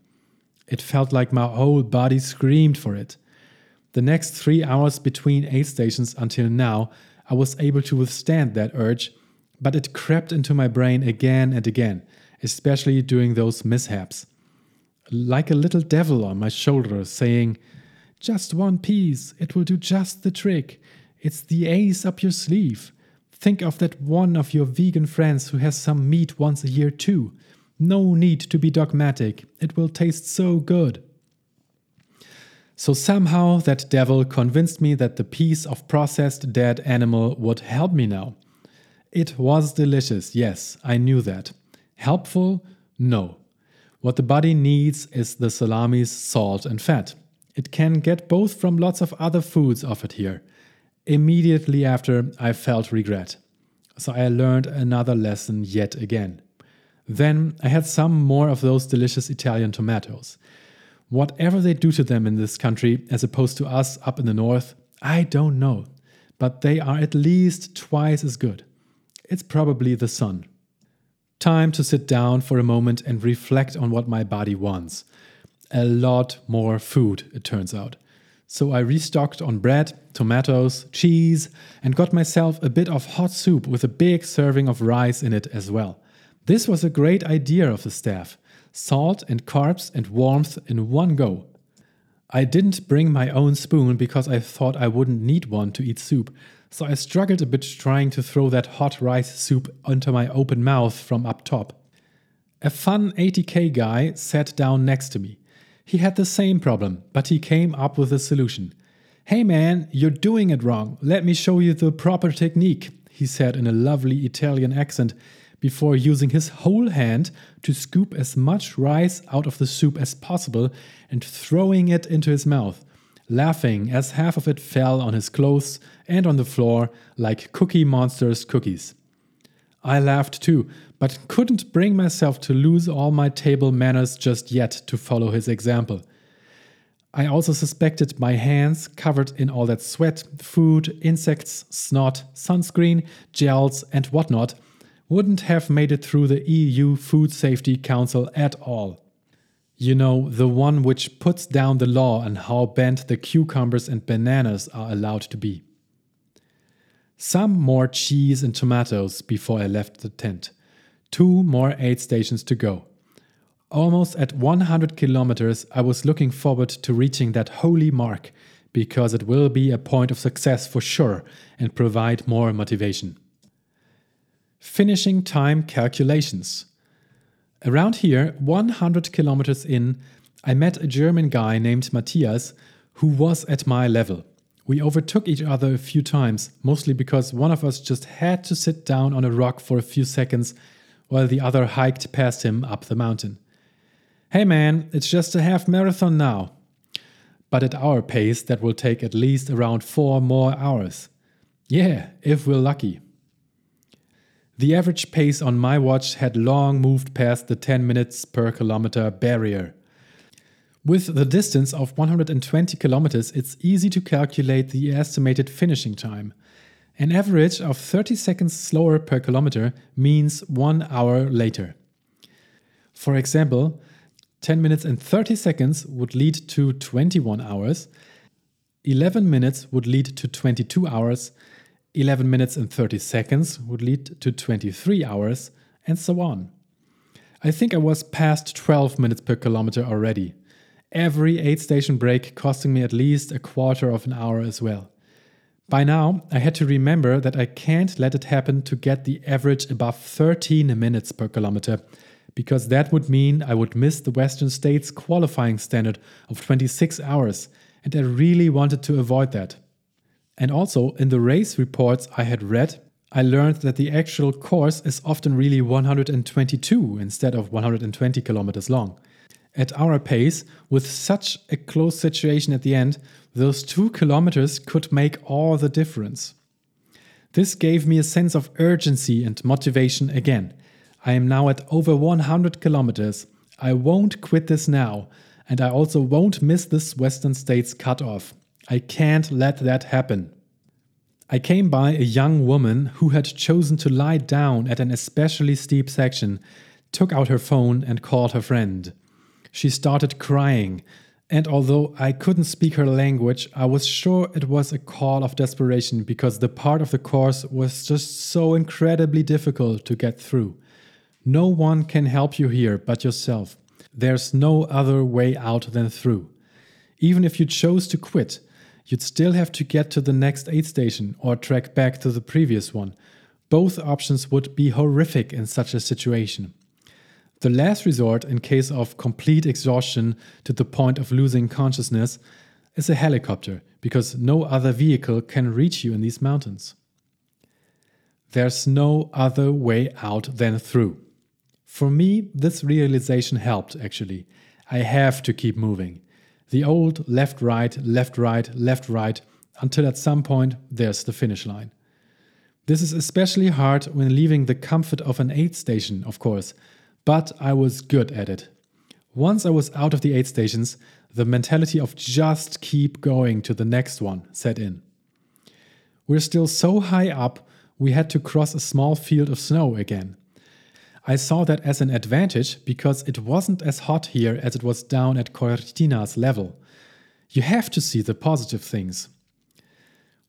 It felt like my whole body screamed for it. The next three hours between aid stations until now, I was able to withstand that urge, but it crept into my brain again and again, especially during those mishaps. Like a little devil on my shoulder saying, Just one piece, it will do just the trick. It's the ace up your sleeve. Think of that one of your vegan friends who has some meat once a year too. No need to be dogmatic, it will taste so good. So somehow that devil convinced me that the piece of processed dead animal would help me now. It was delicious, yes, I knew that. Helpful? No. What the body needs is the salami's salt and fat. It can get both from lots of other foods offered here. Immediately after, I felt regret. So I learned another lesson yet again. Then I had some more of those delicious Italian tomatoes. Whatever they do to them in this country, as opposed to us up in the north, I don't know. But they are at least twice as good. It's probably the sun. Time to sit down for a moment and reflect on what my body wants. A lot more food, it turns out. So I restocked on bread, tomatoes, cheese, and got myself a bit of hot soup with a big serving of rice in it as well. This was a great idea of the staff salt and carbs and warmth in one go. I didn't bring my own spoon because I thought I wouldn't need one to eat soup, so I struggled a bit trying to throw that hot rice soup onto my open mouth from up top. A fun 80k guy sat down next to me. He had the same problem, but he came up with a solution. Hey man, you're doing it wrong. Let me show you the proper technique, he said in a lovely Italian accent before using his whole hand to scoop as much rice out of the soup as possible and throwing it into his mouth, laughing as half of it fell on his clothes and on the floor like Cookie Monster's cookies. I laughed too, but couldn't bring myself to lose all my table manners just yet to follow his example. I also suspected my hands, covered in all that sweat, food, insects, snot, sunscreen, gels, and whatnot, wouldn't have made it through the EU Food Safety Council at all. You know, the one which puts down the law on how bent the cucumbers and bananas are allowed to be. Some more cheese and tomatoes before I left the tent. Two more aid stations to go. Almost at 100 kilometers, I was looking forward to reaching that holy mark because it will be a point of success for sure and provide more motivation. Finishing time calculations. Around here, 100 kilometers in, I met a German guy named Matthias who was at my level. We overtook each other a few times, mostly because one of us just had to sit down on a rock for a few seconds while the other hiked past him up the mountain. Hey man, it's just a half marathon now. But at our pace, that will take at least around four more hours. Yeah, if we're lucky. The average pace on my watch had long moved past the 10 minutes per kilometer barrier. With the distance of 120 kilometers, it's easy to calculate the estimated finishing time. An average of 30 seconds slower per kilometer means one hour later. For example, 10 minutes and 30 seconds would lead to 21 hours, 11 minutes would lead to 22 hours, 11 minutes and 30 seconds would lead to 23 hours, and so on. I think I was past 12 minutes per kilometer already. Every aid station break costing me at least a quarter of an hour as well. By now, I had to remember that I can't let it happen to get the average above 13 minutes per kilometer, because that would mean I would miss the Western States qualifying standard of 26 hours, and I really wanted to avoid that. And also, in the race reports I had read, I learned that the actual course is often really 122 instead of 120 kilometers long. At our pace, with such a close situation at the end, those two kilometers could make all the difference. This gave me a sense of urgency and motivation again. I am now at over 100 kilometers. I won't quit this now, and I also won't miss this Western States cutoff. I can't let that happen. I came by a young woman who had chosen to lie down at an especially steep section, took out her phone, and called her friend. She started crying, and although I couldn't speak her language, I was sure it was a call of desperation because the part of the course was just so incredibly difficult to get through. No one can help you here but yourself. There's no other way out than through. Even if you chose to quit, you'd still have to get to the next aid station or track back to the previous one. Both options would be horrific in such a situation. The last resort, in case of complete exhaustion to the point of losing consciousness, is a helicopter, because no other vehicle can reach you in these mountains. There's no other way out than through. For me, this realization helped actually. I have to keep moving. The old left right, left right, left right, until at some point there's the finish line. This is especially hard when leaving the comfort of an aid station, of course, but I was good at it. Once I was out of the aid stations, the mentality of just keep going to the next one set in. We're still so high up, we had to cross a small field of snow again. I saw that as an advantage because it wasn't as hot here as it was down at Cortina's level. You have to see the positive things.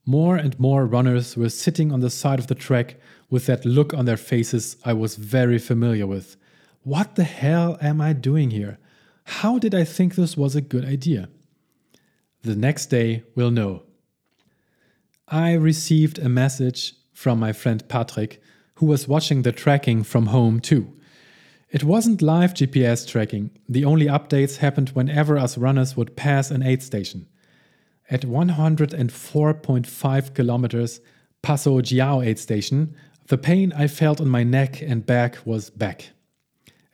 More and more runners were sitting on the side of the track with that look on their faces I was very familiar with. What the hell am I doing here? How did I think this was a good idea? The next day we'll know. I received a message from my friend Patrick, who was watching the tracking from home too. It wasn't live GPS tracking, the only updates happened whenever us runners would pass an aid station. At 104.5 kilometers, Passo Giau aid station, the pain I felt on my neck and back was back.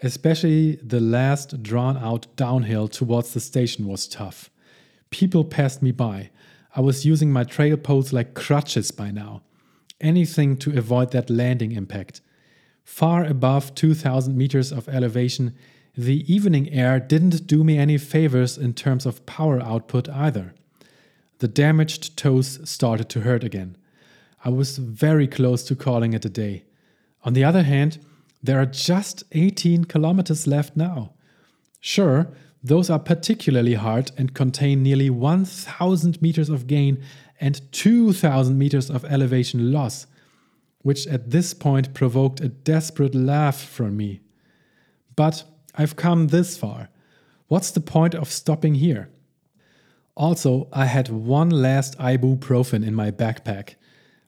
Especially the last drawn out downhill towards the station was tough. People passed me by. I was using my trail poles like crutches by now. Anything to avoid that landing impact. Far above 2000 meters of elevation, the evening air didn't do me any favors in terms of power output either. The damaged toes started to hurt again. I was very close to calling it a day. On the other hand, there are just 18 kilometers left now. Sure, those are particularly hard and contain nearly 1,000 meters of gain and 2,000 meters of elevation loss, which at this point provoked a desperate laugh from me. But I've come this far. What's the point of stopping here? Also, I had one last ibuprofen in my backpack.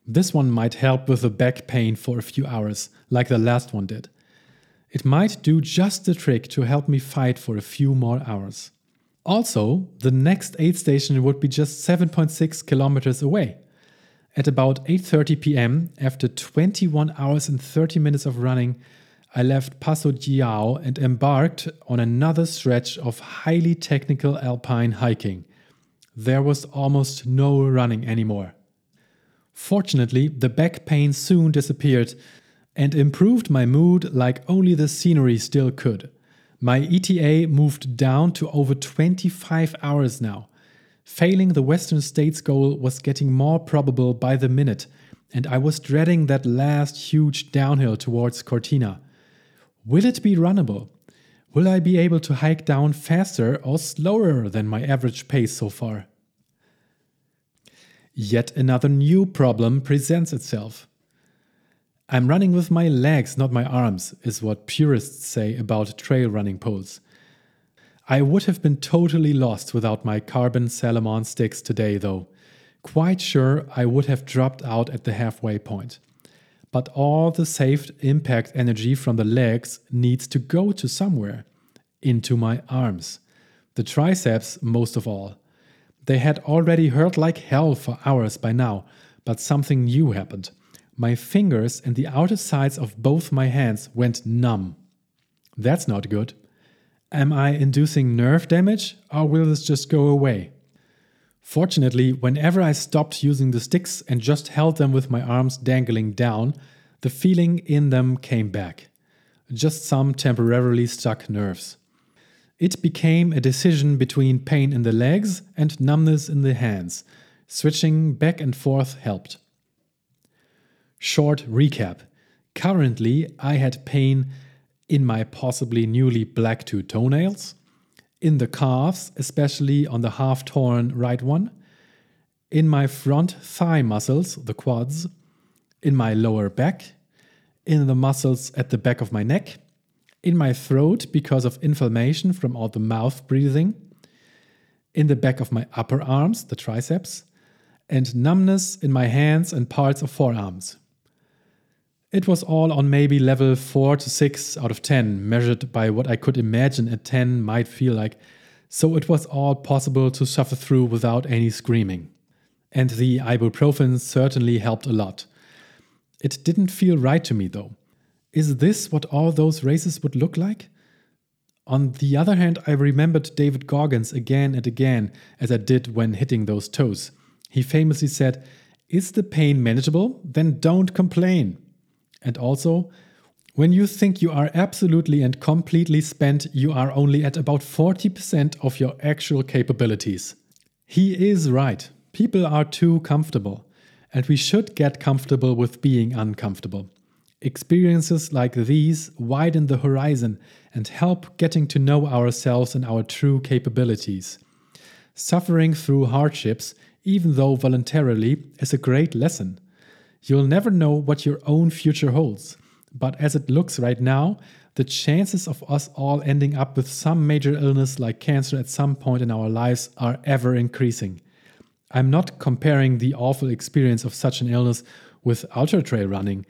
This one might help with the back pain for a few hours, like the last one did. It might do just the trick to help me fight for a few more hours. Also, the next aid station would be just 7.6 kilometers away. At about 8:30 p.m., after 21 hours and 30 minutes of running, I left Passo Giau and embarked on another stretch of highly technical alpine hiking. There was almost no running anymore. Fortunately, the back pain soon disappeared and improved my mood like only the scenery still could. My ETA moved down to over 25 hours now. Failing the Western States goal was getting more probable by the minute, and I was dreading that last huge downhill towards Cortina. Will it be runnable? Will I be able to hike down faster or slower than my average pace so far? Yet another new problem presents itself. I'm running with my legs, not my arms, is what purists say about trail running poles. I would have been totally lost without my carbon Salomon sticks today, though. Quite sure I would have dropped out at the halfway point but all the saved impact energy from the legs needs to go to somewhere into my arms. The triceps, most of all. They had already hurt like hell for hours by now, but something new happened. My fingers and the outer sides of both my hands went numb. That's not good. Am I inducing nerve damage or will this just go away? Fortunately, whenever I stopped using the sticks and just held them with my arms dangling down, the feeling in them came back. Just some temporarily stuck nerves. It became a decision between pain in the legs and numbness in the hands. Switching back and forth helped. Short recap. Currently, I had pain in my possibly newly black two toenails, in the calves, especially on the half torn right one, in my front thigh muscles, the quads, in my lower back, in the muscles at the back of my neck, in my throat because of inflammation from all the mouth breathing, in the back of my upper arms, the triceps, and numbness in my hands and parts of forearms. It was all on maybe level 4 to 6 out of 10, measured by what I could imagine a 10 might feel like, so it was all possible to suffer through without any screaming. And the ibuprofen certainly helped a lot. It didn't feel right to me though. Is this what all those races would look like? On the other hand, I remembered David Goggins again and again, as I did when hitting those toes. He famously said, Is the pain manageable? Then don't complain. And also, when you think you are absolutely and completely spent, you are only at about 40% of your actual capabilities. He is right. People are too comfortable, and we should get comfortable with being uncomfortable. Experiences like these widen the horizon and help getting to know ourselves and our true capabilities. Suffering through hardships, even though voluntarily, is a great lesson. You'll never know what your own future holds, but as it looks right now, the chances of us all ending up with some major illness like cancer at some point in our lives are ever increasing. I'm not comparing the awful experience of such an illness with ultra trail running.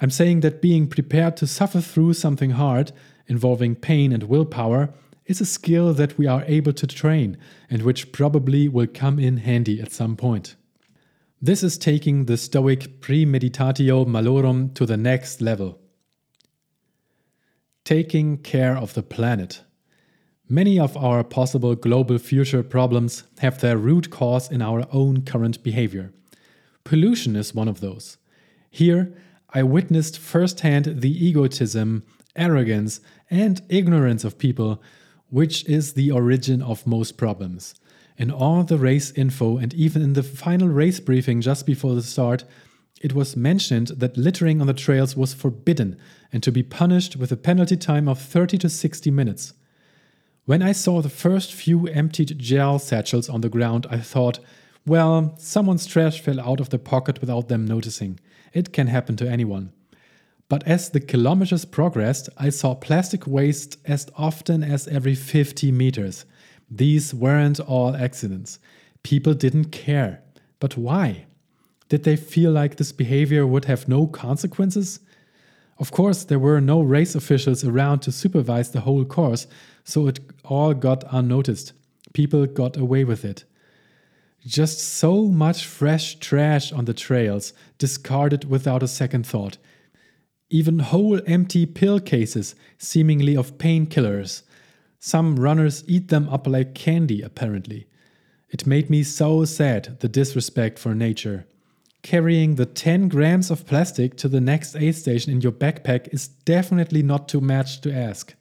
I'm saying that being prepared to suffer through something hard, involving pain and willpower, is a skill that we are able to train and which probably will come in handy at some point. This is taking the Stoic premeditatio malorum to the next level. Taking care of the planet. Many of our possible global future problems have their root cause in our own current behavior. Pollution is one of those. Here, I witnessed firsthand the egotism, arrogance, and ignorance of people, which is the origin of most problems. In all the race info and even in the final race briefing just before the start, it was mentioned that littering on the trails was forbidden and to be punished with a penalty time of 30 to 60 minutes. When I saw the first few emptied gel satchels on the ground, I thought, well, someone's trash fell out of their pocket without them noticing. It can happen to anyone. But as the kilometers progressed, I saw plastic waste as often as every 50 meters. These weren't all accidents. People didn't care. But why? Did they feel like this behavior would have no consequences? Of course, there were no race officials around to supervise the whole course, so it all got unnoticed. People got away with it. Just so much fresh trash on the trails, discarded without a second thought. Even whole empty pill cases, seemingly of painkillers. Some runners eat them up like candy, apparently. It made me so sad, the disrespect for nature. Carrying the 10 grams of plastic to the next aid station in your backpack is definitely not too much to ask.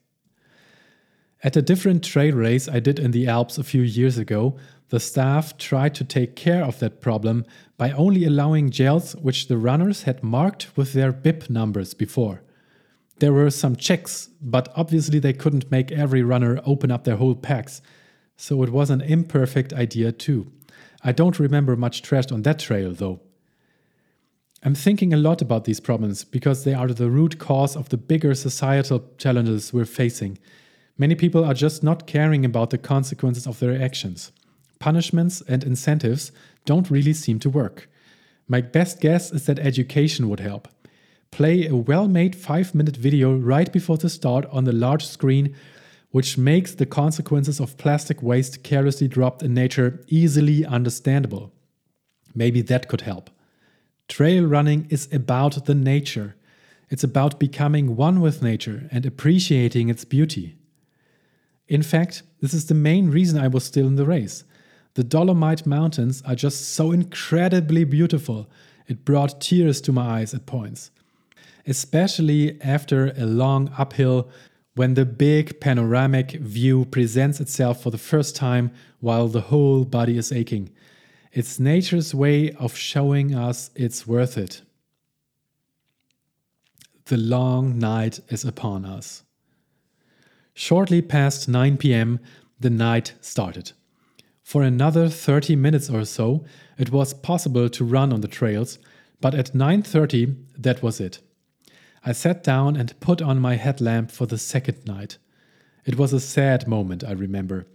At a different trail race I did in the Alps a few years ago, the staff tried to take care of that problem by only allowing gels which the runners had marked with their bib numbers before. There were some checks, but obviously they couldn't make every runner open up their whole packs, so it was an imperfect idea too. I don't remember much trash on that trail though. I'm thinking a lot about these problems because they are the root cause of the bigger societal challenges we're facing. Many people are just not caring about the consequences of their actions. Punishments and incentives don't really seem to work. My best guess is that education would help. Play a well made 5 minute video right before the start on the large screen, which makes the consequences of plastic waste carelessly dropped in nature easily understandable. Maybe that could help. Trail running is about the nature. It's about becoming one with nature and appreciating its beauty. In fact, this is the main reason I was still in the race. The Dolomite Mountains are just so incredibly beautiful, it brought tears to my eyes at points. Especially after a long uphill when the big panoramic view presents itself for the first time while the whole body is aching. It's nature's way of showing us it's worth it. The long night is upon us. Shortly past 9 pm, the night started. For another 30 minutes or so, it was possible to run on the trails, but at 9:30 that was it. I sat down and put on my headlamp for the second night. It was a sad moment, I remember.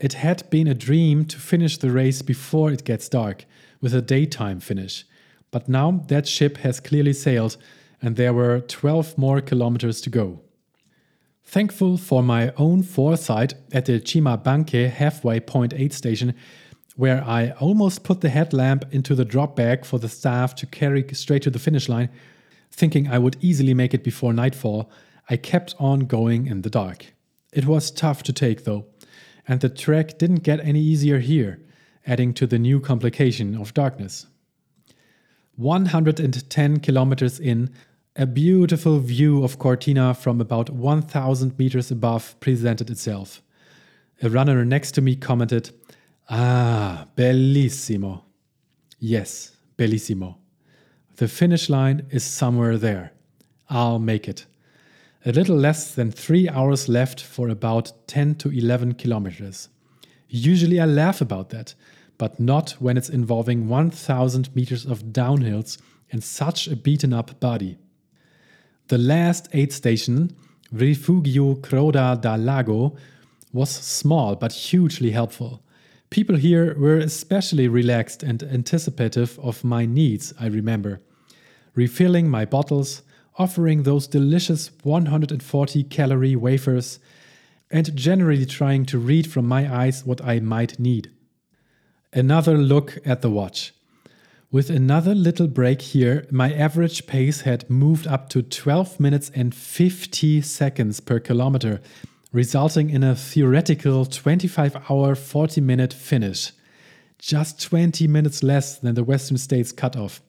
It had been a dream to finish the race before it gets dark, with a daytime finish. But now that ship has clearly sailed, and there were 12 more kilometers to go. Thankful for my own foresight at the Cima Banche halfway point aid station, where I almost put the headlamp into the drop bag for the staff to carry straight to the finish line, thinking I would easily make it before nightfall, I kept on going in the dark. It was tough to take though, and the trek didn't get any easier here, adding to the new complication of darkness. 110 kilometers in, a beautiful view of Cortina from about 1000 meters above presented itself. A runner next to me commented, Ah, bellissimo. Yes, bellissimo. The finish line is somewhere there. I'll make it. A little less than three hours left for about 10 to 11 kilometers. Usually I laugh about that, but not when it's involving 1000 meters of downhills and such a beaten up body. The last aid station, Rifugio Croda da Lago, was small but hugely helpful. People here were especially relaxed and anticipative of my needs, I remember. Refilling my bottles, offering those delicious 140 calorie wafers, and generally trying to read from my eyes what I might need. Another look at the watch. With another little break here, my average pace had moved up to 12 minutes and 50 seconds per kilometer, resulting in a theoretical 25 hour 40 minute finish. Just 20 minutes less than the Western States cutoff.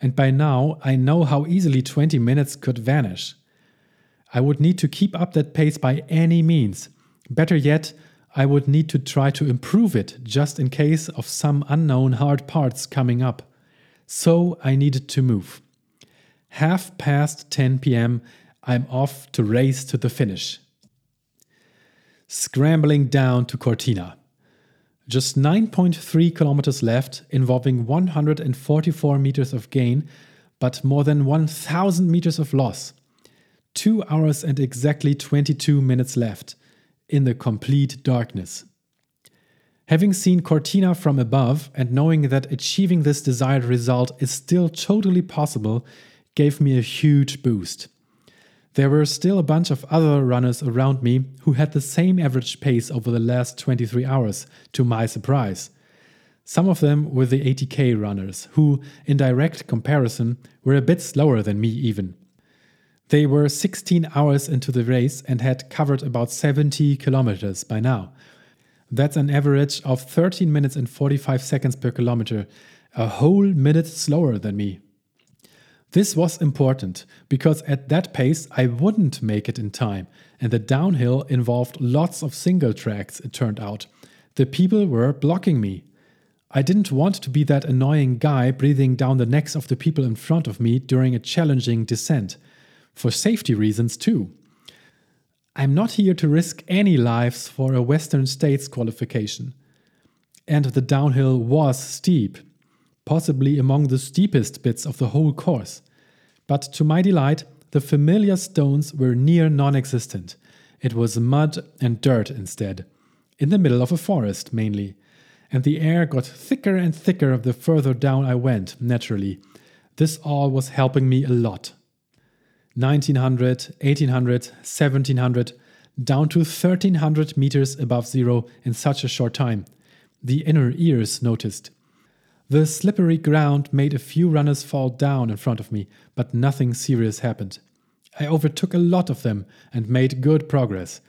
And by now, I know how easily 20 minutes could vanish. I would need to keep up that pace by any means. Better yet, I would need to try to improve it just in case of some unknown hard parts coming up. So I needed to move. Half past 10 pm, I'm off to race to the finish. Scrambling down to Cortina. Just 9.3 kilometers left, involving 144 meters of gain, but more than 1,000 meters of loss. Two hours and exactly 22 minutes left in the complete darkness. Having seen Cortina from above and knowing that achieving this desired result is still totally possible gave me a huge boost. There were still a bunch of other runners around me who had the same average pace over the last 23 hours, to my surprise. Some of them were the 80k runners, who, in direct comparison, were a bit slower than me even. They were 16 hours into the race and had covered about 70 kilometers by now. That's an average of 13 minutes and 45 seconds per kilometer, a whole minute slower than me. This was important because at that pace I wouldn't make it in time, and the downhill involved lots of single tracks, it turned out. The people were blocking me. I didn't want to be that annoying guy breathing down the necks of the people in front of me during a challenging descent. For safety reasons, too. I'm not here to risk any lives for a Western States qualification. And the downhill was steep, possibly among the steepest bits of the whole course. But to my delight, the familiar stones were near non existent. It was mud and dirt instead, in the middle of a forest mainly. And the air got thicker and thicker the further down I went, naturally. This all was helping me a lot. 1900, 1800, 1700, down to 1300 meters above zero in such a short time. The inner ears noticed. The slippery ground made a few runners fall down in front of me, but nothing serious happened. I overtook a lot of them and made good progress.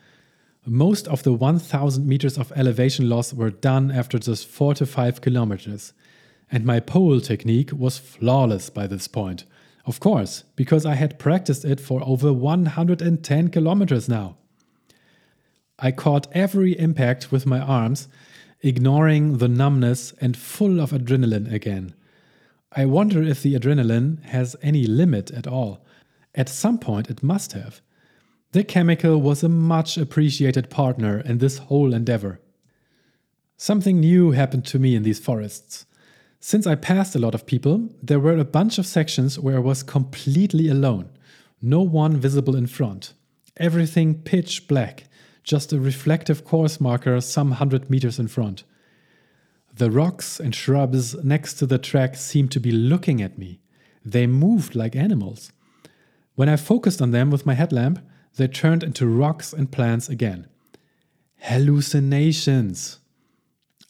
Most of the 1000 meters of elevation loss were done after just 4 to 5 kilometers, and my pole technique was flawless by this point. Of course, because I had practiced it for over 110 kilometers now. I caught every impact with my arms ignoring the numbness and full of adrenaline again. I wonder if the adrenaline has any limit at all. At some point, it must have. The chemical was a much appreciated partner in this whole endeavor. Something new happened to me in these forests. Since I passed a lot of people, there were a bunch of sections where I was completely alone. No one visible in front. Everything pitch black just a reflective course marker some hundred meters in front. The rocks and shrubs next to the track seemed to be looking at me. They moved like animals. When I focused on them with my headlamp, they turned into rocks and plants again. Hallucinations!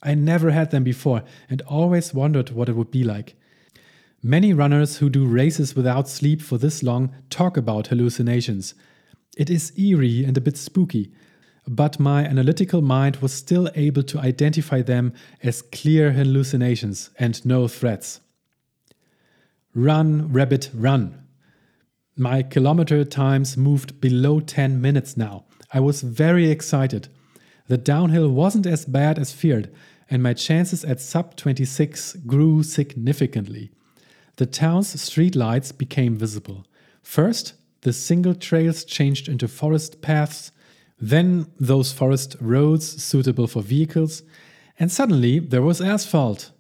I never had them before and always wondered what it would be like. Many runners who do races without sleep for this long talk about hallucinations. It is eerie and a bit spooky, but my analytical mind was still able to identify them as clear hallucinations and no threats. Run, rabbit, run. My kilometer times moved below 10 minutes now. I was very excited. The downhill wasn't as bad as feared, and my chances at sub 26 grew significantly. The town's streetlights became visible. First, the single trails changed into forest paths then those forest roads suitable for vehicles, and suddenly there was asphalt.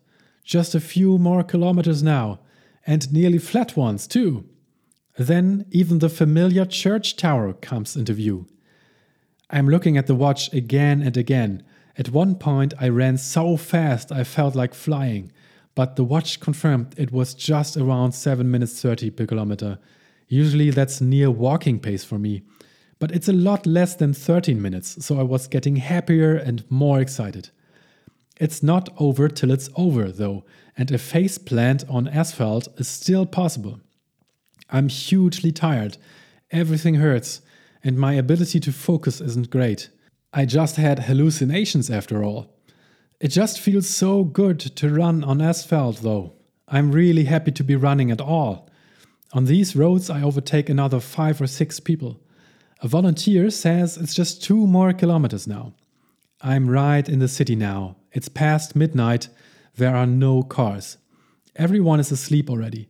Just a few more kilometers now, and nearly flat ones too. Then even the familiar church tower comes into view. I'm looking at the watch again and again. At one point, I ran so fast I felt like flying, but the watch confirmed it was just around 7 minutes 30 per kilometer. Usually, that's near walking pace for me but it's a lot less than 13 minutes, so I was getting happier and more excited. It's not over till it's over, though, and a face plant on asphalt is still possible. I'm hugely tired, everything hurts, and my ability to focus isn't great. I just had hallucinations after all. It just feels so good to run on asphalt, though. I'm really happy to be running at all. On these roads, I overtake another five or six people. A volunteer says it's just two more kilometers now. I'm right in the city now. It's past midnight. There are no cars. Everyone is asleep already.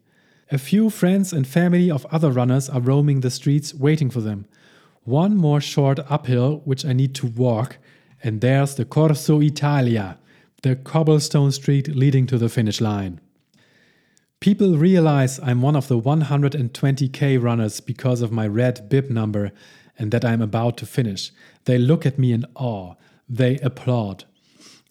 A few friends and family of other runners are roaming the streets waiting for them. One more short uphill, which I need to walk, and there's the Corso Italia, the cobblestone street leading to the finish line. People realize I'm one of the 120k runners because of my red bib number and that I'm about to finish. They look at me in awe. They applaud.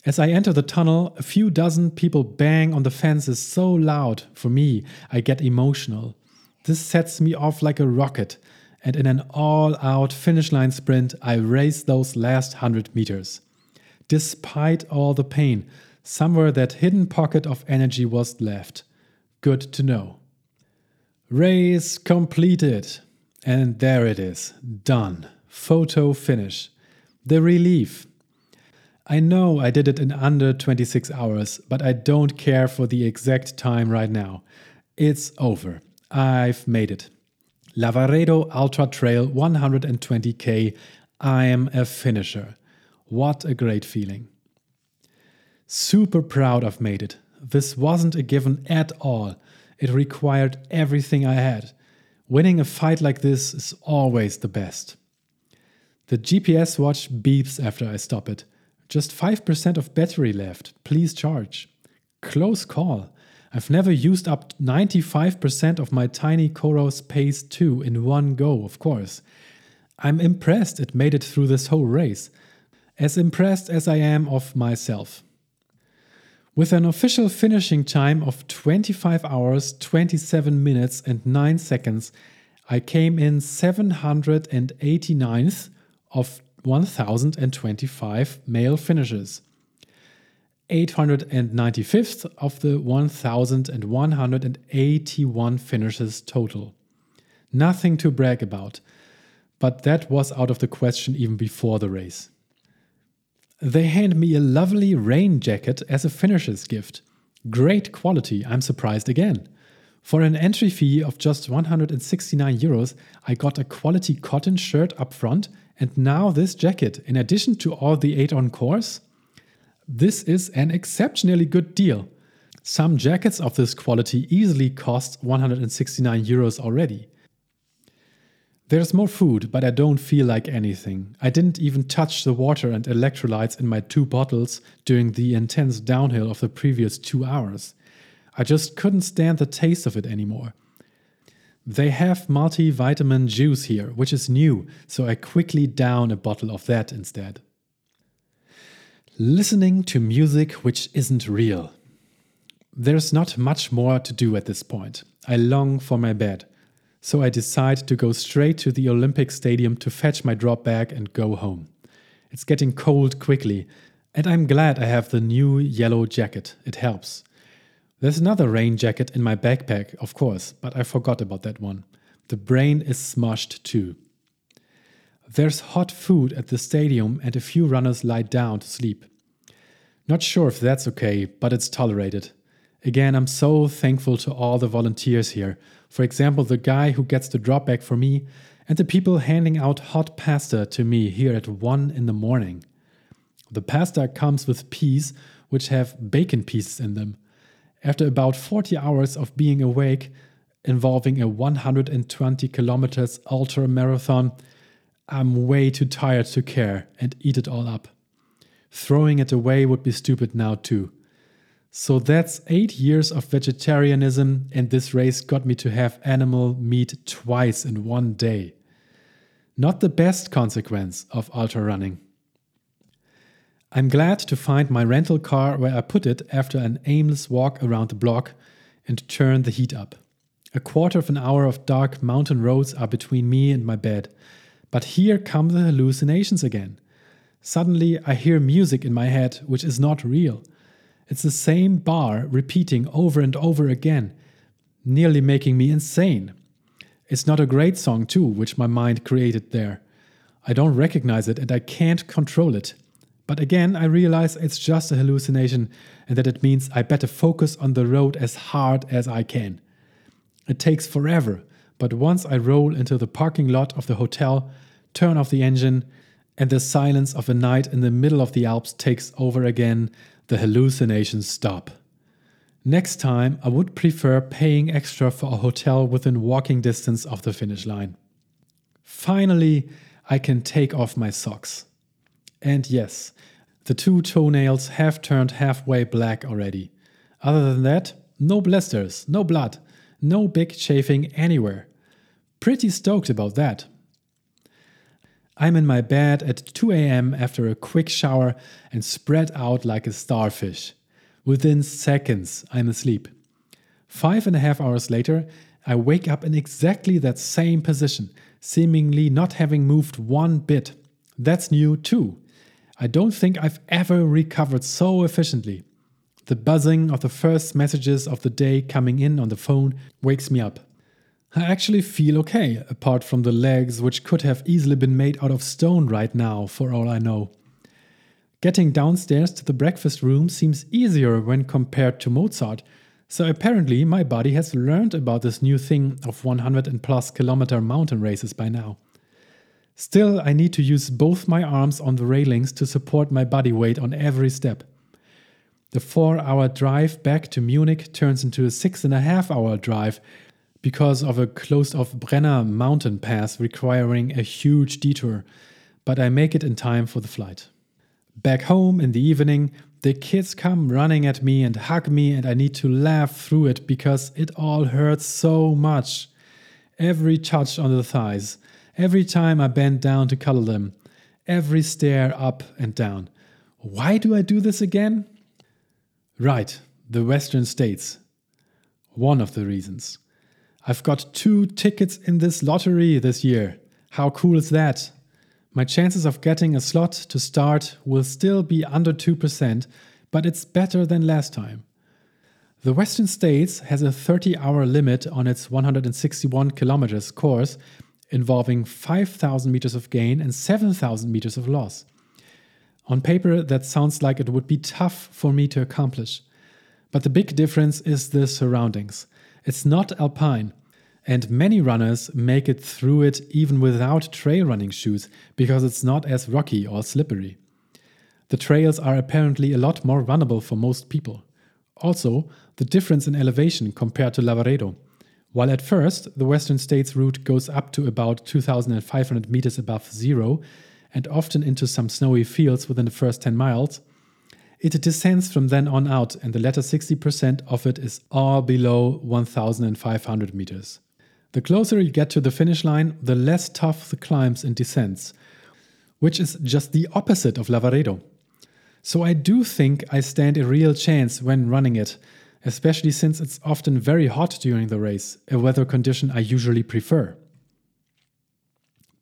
As I enter the tunnel, a few dozen people bang on the fences so loud for me, I get emotional. This sets me off like a rocket, and in an all out finish line sprint, I race those last 100 meters. Despite all the pain, somewhere that hidden pocket of energy was left. Good to know. Race completed. And there it is. Done. Photo finish. The relief. I know I did it in under 26 hours, but I don't care for the exact time right now. It's over. I've made it. Lavaredo Ultra Trail 120k. I am a finisher. What a great feeling. Super proud I've made it. This wasn't a given at all. It required everything I had. Winning a fight like this is always the best. The GPS watch beeps after I stop it. Just 5% of battery left. Please charge. Close call. I've never used up 95% of my tiny Coros Pace 2 in one go, of course. I'm impressed it made it through this whole race as impressed as I am of myself. With an official finishing time of 25 hours, 27 minutes, and 9 seconds, I came in 789th of 1025 male finishers. 895th of the 1181 finishers total. Nothing to brag about, but that was out of the question even before the race. They hand me a lovely rain jacket as a finisher's gift. Great quality, I'm surprised again. For an entry fee of just 169 euros, I got a quality cotton shirt up front and now this jacket, in addition to all the 8 on course. This is an exceptionally good deal. Some jackets of this quality easily cost 169 euros already. There's more food, but I don't feel like anything. I didn't even touch the water and electrolytes in my two bottles during the intense downhill of the previous two hours. I just couldn't stand the taste of it anymore. They have multivitamin juice here, which is new, so I quickly down a bottle of that instead. Listening to music which isn't real. There's not much more to do at this point. I long for my bed. So I decide to go straight to the Olympic Stadium to fetch my drop bag and go home. It's getting cold quickly, and I'm glad I have the new yellow jacket. It helps. There's another rain jacket in my backpack, of course, but I forgot about that one. The brain is smushed too. There's hot food at the stadium, and a few runners lie down to sleep. Not sure if that's okay, but it's tolerated. Again, I'm so thankful to all the volunteers here. For example, the guy who gets the drop bag for me, and the people handing out hot pasta to me here at 1 in the morning. The pasta comes with peas, which have bacon pieces in them. After about 40 hours of being awake, involving a 120 kilometers ultra marathon, I'm way too tired to care and eat it all up. Throwing it away would be stupid now, too. So that's eight years of vegetarianism, and this race got me to have animal meat twice in one day. Not the best consequence of ultra running. I'm glad to find my rental car where I put it after an aimless walk around the block and turn the heat up. A quarter of an hour of dark mountain roads are between me and my bed, but here come the hallucinations again. Suddenly, I hear music in my head which is not real. It's the same bar repeating over and over again, nearly making me insane. It's not a great song, too, which my mind created there. I don't recognize it and I can't control it. But again, I realize it's just a hallucination and that it means I better focus on the road as hard as I can. It takes forever, but once I roll into the parking lot of the hotel, turn off the engine, and the silence of a night in the middle of the Alps takes over again, the hallucinations stop. Next time, I would prefer paying extra for a hotel within walking distance of the finish line. Finally, I can take off my socks. And yes, the two toenails have turned halfway black already. Other than that, no blisters, no blood, no big chafing anywhere. Pretty stoked about that. I'm in my bed at 2 a.m. after a quick shower and spread out like a starfish. Within seconds, I'm asleep. Five and a half hours later, I wake up in exactly that same position, seemingly not having moved one bit. That's new too. I don't think I've ever recovered so efficiently. The buzzing of the first messages of the day coming in on the phone wakes me up. I actually feel okay, apart from the legs, which could have easily been made out of stone right now, for all I know. Getting downstairs to the breakfast room seems easier when compared to Mozart, so apparently my body has learned about this new thing of 100 and plus kilometer mountain races by now. Still, I need to use both my arms on the railings to support my body weight on every step. The four hour drive back to Munich turns into a six and a half hour drive because of a closed off Brenner mountain pass requiring a huge detour, but I make it in time for the flight. Back home in the evening, the kids come running at me and hug me, and I need to laugh through it because it all hurts so much. Every touch on the thighs, every time I bend down to cuddle them, every stare up and down. Why do I do this again? Right, the Western States. One of the reasons. I've got two tickets in this lottery this year. How cool is that? My chances of getting a slot to start will still be under 2%, but it's better than last time. The Western States has a 30 hour limit on its 161 kilometers course, involving 5,000 meters of gain and 7,000 meters of loss. On paper, that sounds like it would be tough for me to accomplish. But the big difference is the surroundings. It's not alpine, and many runners make it through it even without trail running shoes because it's not as rocky or slippery. The trails are apparently a lot more runnable for most people. Also, the difference in elevation compared to Lavaredo. While at first the Western States route goes up to about 2,500 meters above zero and often into some snowy fields within the first 10 miles, it descends from then on out, and the latter 60% of it is all below 1,500 meters. The closer you get to the finish line, the less tough the climbs and descents, which is just the opposite of Lavaredo. So I do think I stand a real chance when running it, especially since it's often very hot during the race, a weather condition I usually prefer.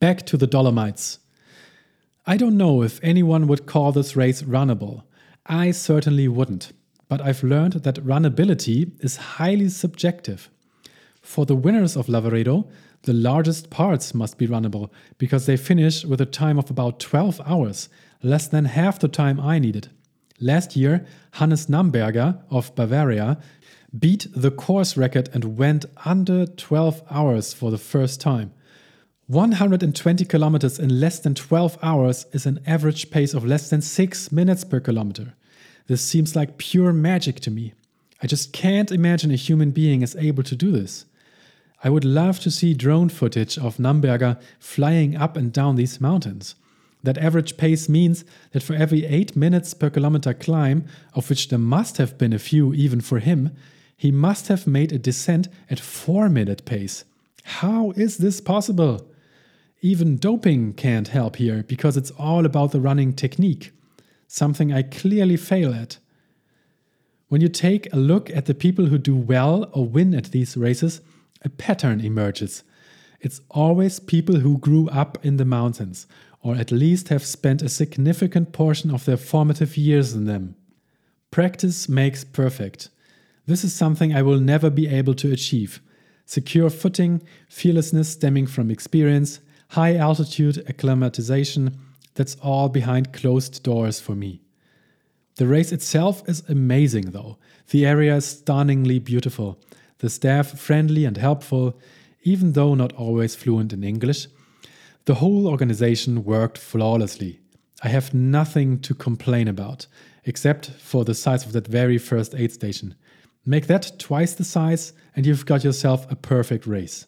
Back to the Dolomites. I don't know if anyone would call this race runnable. I certainly wouldn't, but I've learned that runnability is highly subjective. For the winners of Lavaredo, the largest parts must be runnable because they finish with a time of about 12 hours, less than half the time I needed. Last year, Hannes Namberger of Bavaria beat the course record and went under 12 hours for the first time. 120 kilometers in less than 12 hours is an average pace of less than 6 minutes per kilometer. This seems like pure magic to me. I just can't imagine a human being is able to do this. I would love to see drone footage of Namberger flying up and down these mountains. That average pace means that for every 8 minutes per kilometer climb, of which there must have been a few even for him, he must have made a descent at 4 minute pace. How is this possible? Even doping can't help here because it's all about the running technique, something I clearly fail at. When you take a look at the people who do well or win at these races, a pattern emerges. It's always people who grew up in the mountains, or at least have spent a significant portion of their formative years in them. Practice makes perfect. This is something I will never be able to achieve. Secure footing, fearlessness stemming from experience, high altitude acclimatization, that's all behind closed doors for me. The race itself is amazing though. The area is stunningly beautiful, the staff friendly and helpful, even though not always fluent in English. The whole organization worked flawlessly. I have nothing to complain about, except for the size of that very first aid station. Make that twice the size, and you've got yourself a perfect race.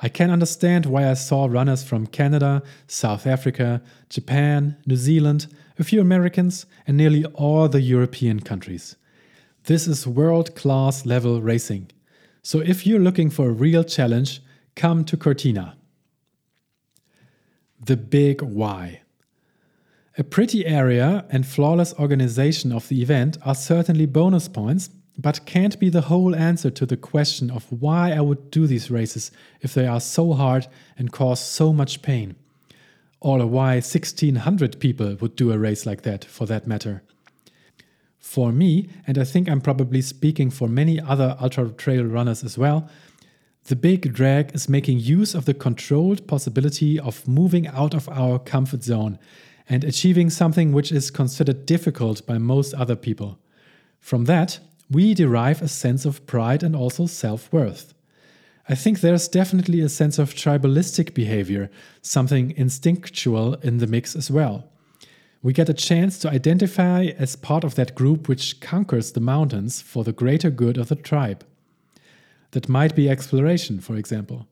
I can understand why I saw runners from Canada, South Africa, Japan, New Zealand, a few Americans, and nearly all the European countries. This is world class level racing. So if you're looking for a real challenge, come to Cortina. The big why. A pretty area and flawless organization of the event are certainly bonus points, but can't be the whole answer to the question of why I would do these races if they are so hard and cause so much pain. Or why 1600 people would do a race like that, for that matter. For me, and I think I'm probably speaking for many other ultra trail runners as well, the big drag is making use of the controlled possibility of moving out of our comfort zone and achieving something which is considered difficult by most other people. From that, we derive a sense of pride and also self worth. I think there's definitely a sense of tribalistic behavior, something instinctual in the mix as well. We get a chance to identify as part of that group which conquers the mountains for the greater good of the tribe. That might be exploration, for example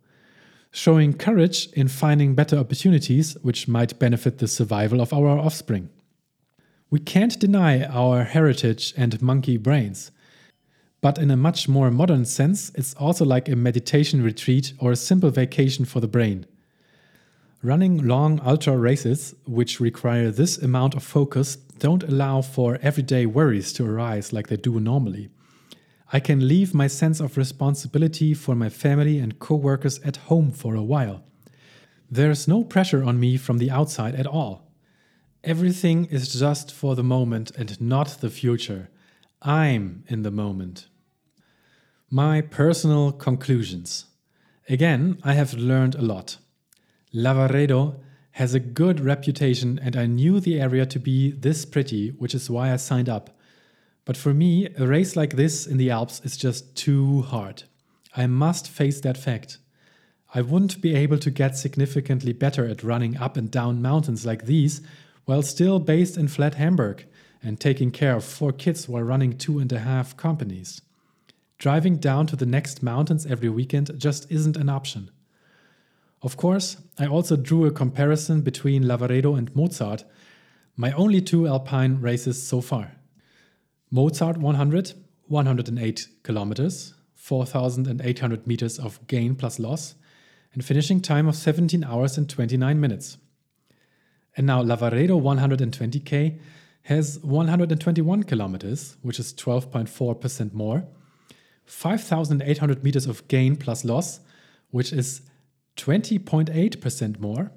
showing courage in finding better opportunities which might benefit the survival of our offspring. We can't deny our heritage and monkey brains. But in a much more modern sense, it's also like a meditation retreat or a simple vacation for the brain. Running long ultra races, which require this amount of focus, don't allow for everyday worries to arise like they do normally. I can leave my sense of responsibility for my family and co workers at home for a while. There's no pressure on me from the outside at all. Everything is just for the moment and not the future. I'm in the moment. My personal conclusions. Again, I have learned a lot. Lavaredo has a good reputation, and I knew the area to be this pretty, which is why I signed up. But for me, a race like this in the Alps is just too hard. I must face that fact. I wouldn't be able to get significantly better at running up and down mountains like these while still based in flat Hamburg and taking care of four kids while running two and a half companies. Driving down to the next mountains every weekend just isn't an option. Of course, I also drew a comparison between Lavaredo and Mozart, my only two alpine races so far. Mozart 100, 108 kilometers, 4,800 meters of gain plus loss, and finishing time of 17 hours and 29 minutes. And now Lavaredo 120k has 121 kilometers, which is 12.4% more, 5,800 meters of gain plus loss, which is 20.8% more,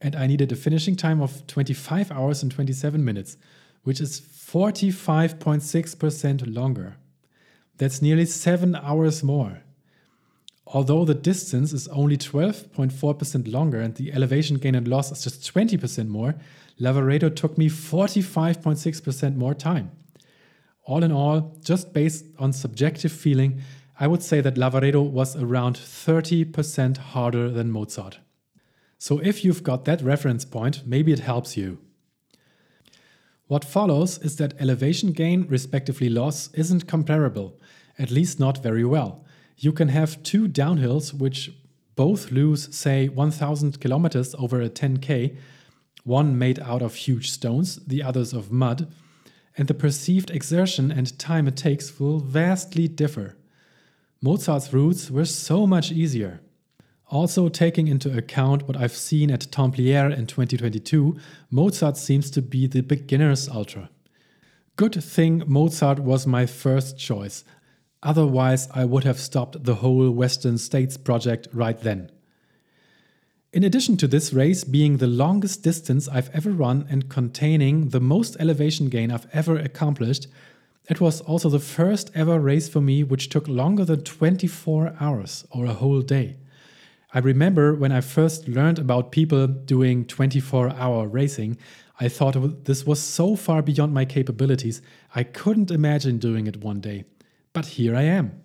and I needed a finishing time of 25 hours and 27 minutes, which is 45.6% longer. That's nearly seven hours more. Although the distance is only 12.4% longer and the elevation gain and loss is just 20% more, Lavaredo took me 45.6% more time. All in all, just based on subjective feeling, I would say that Lavaredo was around 30% harder than Mozart. So if you've got that reference point, maybe it helps you. What follows is that elevation gain, respectively loss, isn't comparable, at least not very well. You can have two downhills which both lose, say, 1000 kilometers over a 10k, one made out of huge stones, the others of mud, and the perceived exertion and time it takes will vastly differ. Mozart's routes were so much easier. Also, taking into account what I've seen at Templiers in 2022, Mozart seems to be the beginner's ultra. Good thing Mozart was my first choice, otherwise, I would have stopped the whole Western States project right then. In addition to this race being the longest distance I've ever run and containing the most elevation gain I've ever accomplished, it was also the first ever race for me which took longer than 24 hours or a whole day. I remember when I first learned about people doing 24 hour racing, I thought this was so far beyond my capabilities, I couldn't imagine doing it one day. But here I am.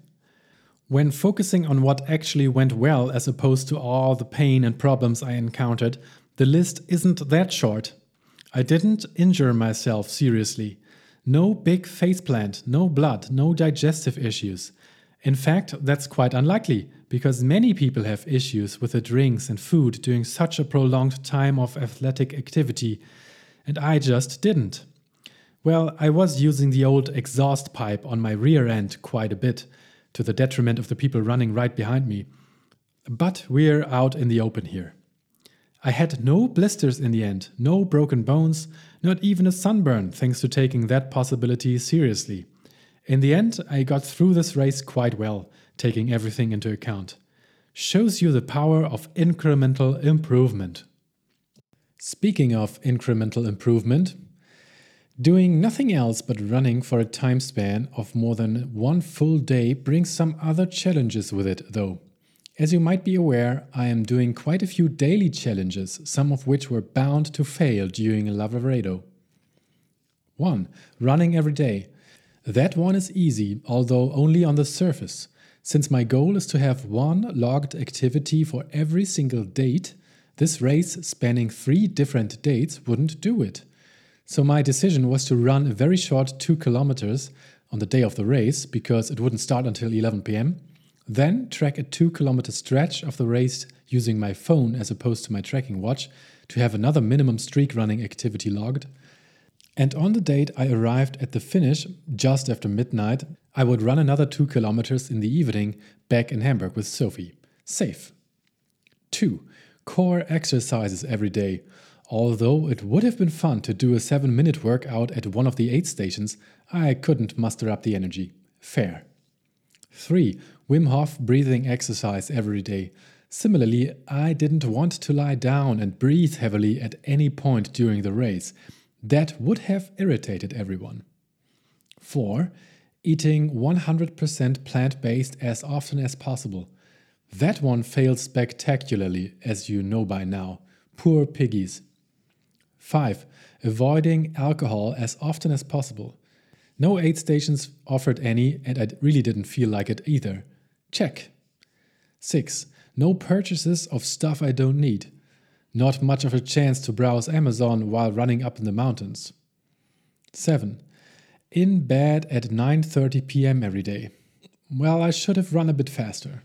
When focusing on what actually went well as opposed to all the pain and problems I encountered, the list isn't that short. I didn't injure myself seriously. No big faceplant, no blood, no digestive issues. In fact, that's quite unlikely because many people have issues with the drinks and food during such a prolonged time of athletic activity, and I just didn't. Well, I was using the old exhaust pipe on my rear end quite a bit, to the detriment of the people running right behind me. But we're out in the open here. I had no blisters in the end, no broken bones, not even a sunburn, thanks to taking that possibility seriously. In the end, I got through this race quite well, taking everything into account. Shows you the power of incremental improvement. Speaking of incremental improvement, doing nothing else but running for a time span of more than one full day brings some other challenges with it, though. As you might be aware, I am doing quite a few daily challenges, some of which were bound to fail during Lavaredo. 1. Running every day. That one is easy, although only on the surface. Since my goal is to have one logged activity for every single date, this race spanning three different dates wouldn't do it. So my decision was to run a very short 2 kilometers on the day of the race because it wouldn't start until 11 pm then track a 2 kilometer stretch of the race using my phone as opposed to my tracking watch to have another minimum streak running activity logged. And on the date I arrived at the finish, just after midnight, I would run another 2 kilometers in the evening back in Hamburg with Sophie. Safe. 2. Core exercises every day. Although it would have been fun to do a 7 minute workout at one of the aid stations, I couldn't muster up the energy. Fair. 3. Wim Hof breathing exercise every day. Similarly, I didn't want to lie down and breathe heavily at any point during the race. That would have irritated everyone. 4. Eating 100% plant based as often as possible. That one failed spectacularly, as you know by now. Poor piggies. 5. Avoiding alcohol as often as possible. No aid stations offered any, and I really didn't feel like it either. Check. 6. No purchases of stuff I don't need. Not much of a chance to browse Amazon while running up in the mountains. 7. In bed at 9:30 p.m. every day. Well, I should have run a bit faster.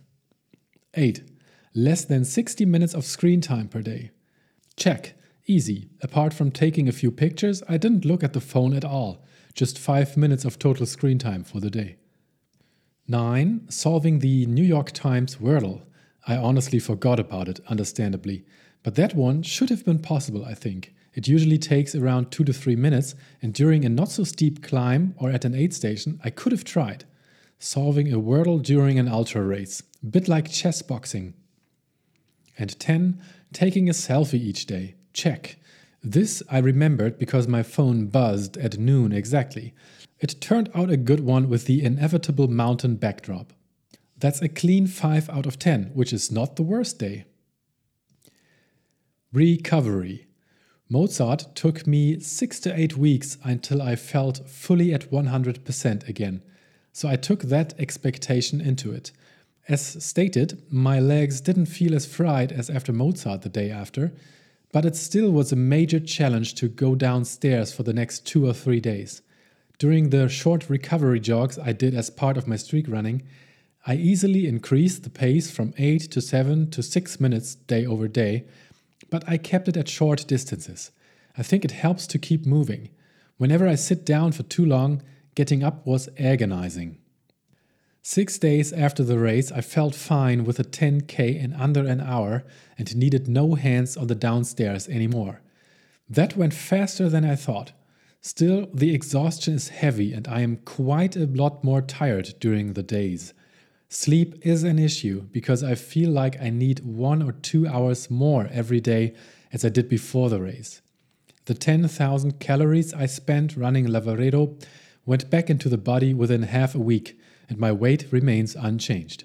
8. Less than 60 minutes of screen time per day. Check. Easy. Apart from taking a few pictures, I didn't look at the phone at all. Just 5 minutes of total screen time for the day. 9. Solving the New York Times Wordle. I honestly forgot about it, understandably. But that one should have been possible, I think. It usually takes around 2 to 3 minutes, and during a not so steep climb or at an aid station, I could have tried. Solving a Wordle during an ultra race, a bit like chess boxing. And 10. Taking a selfie each day. Check. This I remembered because my phone buzzed at noon exactly. It turned out a good one with the inevitable mountain backdrop. That's a clean 5 out of 10, which is not the worst day. Recovery. Mozart took me 6 to 8 weeks until I felt fully at 100% again, so I took that expectation into it. As stated, my legs didn't feel as fried as after Mozart the day after, but it still was a major challenge to go downstairs for the next two or three days. During the short recovery jogs I did as part of my streak running, I easily increased the pace from 8 to 7 to 6 minutes day over day, but I kept it at short distances. I think it helps to keep moving. Whenever I sit down for too long, getting up was agonizing. Six days after the race, I felt fine with a 10k in under an hour and needed no hands on the downstairs anymore. That went faster than I thought. Still, the exhaustion is heavy and I am quite a lot more tired during the days. Sleep is an issue because I feel like I need one or two hours more every day as I did before the race. The 10,000 calories I spent running Lavaredo went back into the body within half a week and my weight remains unchanged.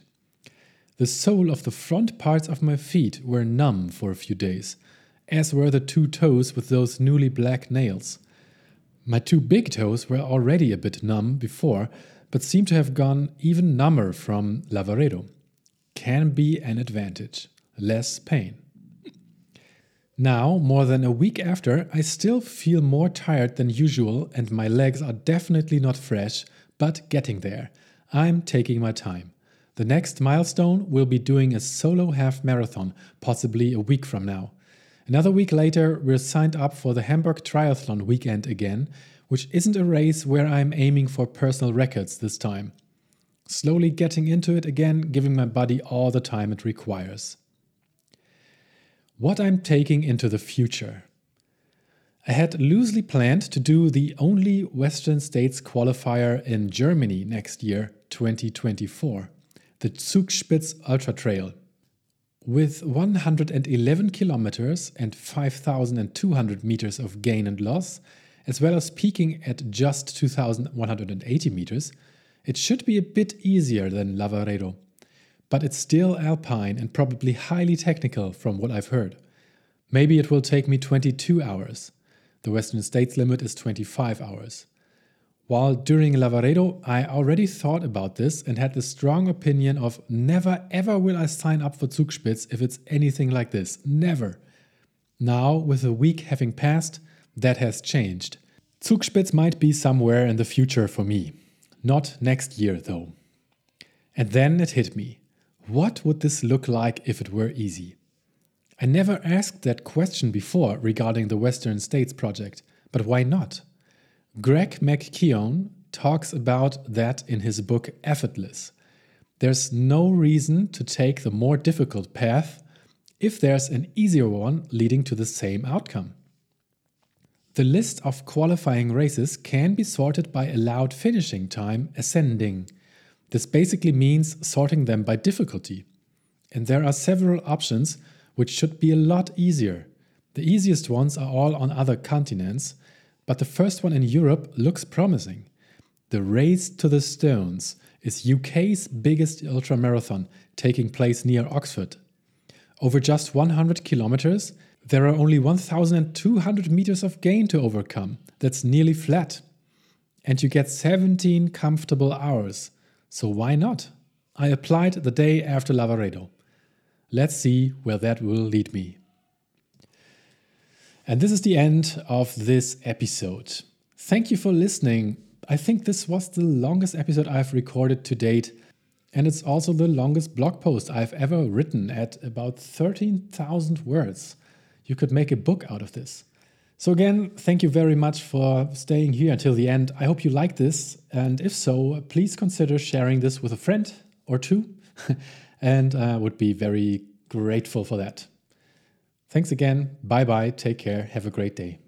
The sole of the front parts of my feet were numb for a few days, as were the two toes with those newly black nails. My two big toes were already a bit numb before, but seem to have gone even number from Lavaredo. Can be an advantage. Less pain. Now, more than a week after, I still feel more tired than usual and my legs are definitely not fresh, but getting there. I'm taking my time. The next milestone will be doing a solo half marathon, possibly a week from now. Another week later, we're signed up for the Hamburg Triathlon weekend again, which isn't a race where I'm aiming for personal records this time. Slowly getting into it again, giving my body all the time it requires. what I'm taking into the future. I had loosely planned to do the only Western States qualifier in Germany next year, 2024, the Zugspitz Ultra Trail. With 111 kilometers and 5,200 meters of gain and loss, as well as peaking at just 2,180 meters, it should be a bit easier than Lavaredo but it's still alpine and probably highly technical from what I've heard. Maybe it will take me 22 hours. The Western States limit is 25 hours. While during Lavaredo, I already thought about this and had the strong opinion of never ever will I sign up for Zugspitz if it's anything like this. Never. Now, with a week having passed, that has changed. Zugspitz might be somewhere in the future for me. Not next year, though. And then it hit me. What would this look like if it were easy? I never asked that question before regarding the Western States project, but why not? Greg McKeown talks about that in his book Effortless. There's no reason to take the more difficult path if there's an easier one leading to the same outcome. The list of qualifying races can be sorted by allowed finishing time ascending. This basically means sorting them by difficulty. And there are several options which should be a lot easier. The easiest ones are all on other continents, but the first one in Europe looks promising. The Race to the Stones is UK's biggest ultramarathon taking place near Oxford. Over just 100 kilometers, there are only 1,200 meters of gain to overcome. That's nearly flat. And you get 17 comfortable hours. So why not? I applied the day after Lavaredo. Let's see where that will lead me. And this is the end of this episode. Thank you for listening. I think this was the longest episode I've recorded to date, and it's also the longest blog post I've ever written at about 13,000 words. You could make a book out of this. So, again, thank you very much for staying here until the end. I hope you like this. And if so, please consider sharing this with a friend or two. <laughs> and I uh, would be very grateful for that. Thanks again. Bye bye. Take care. Have a great day.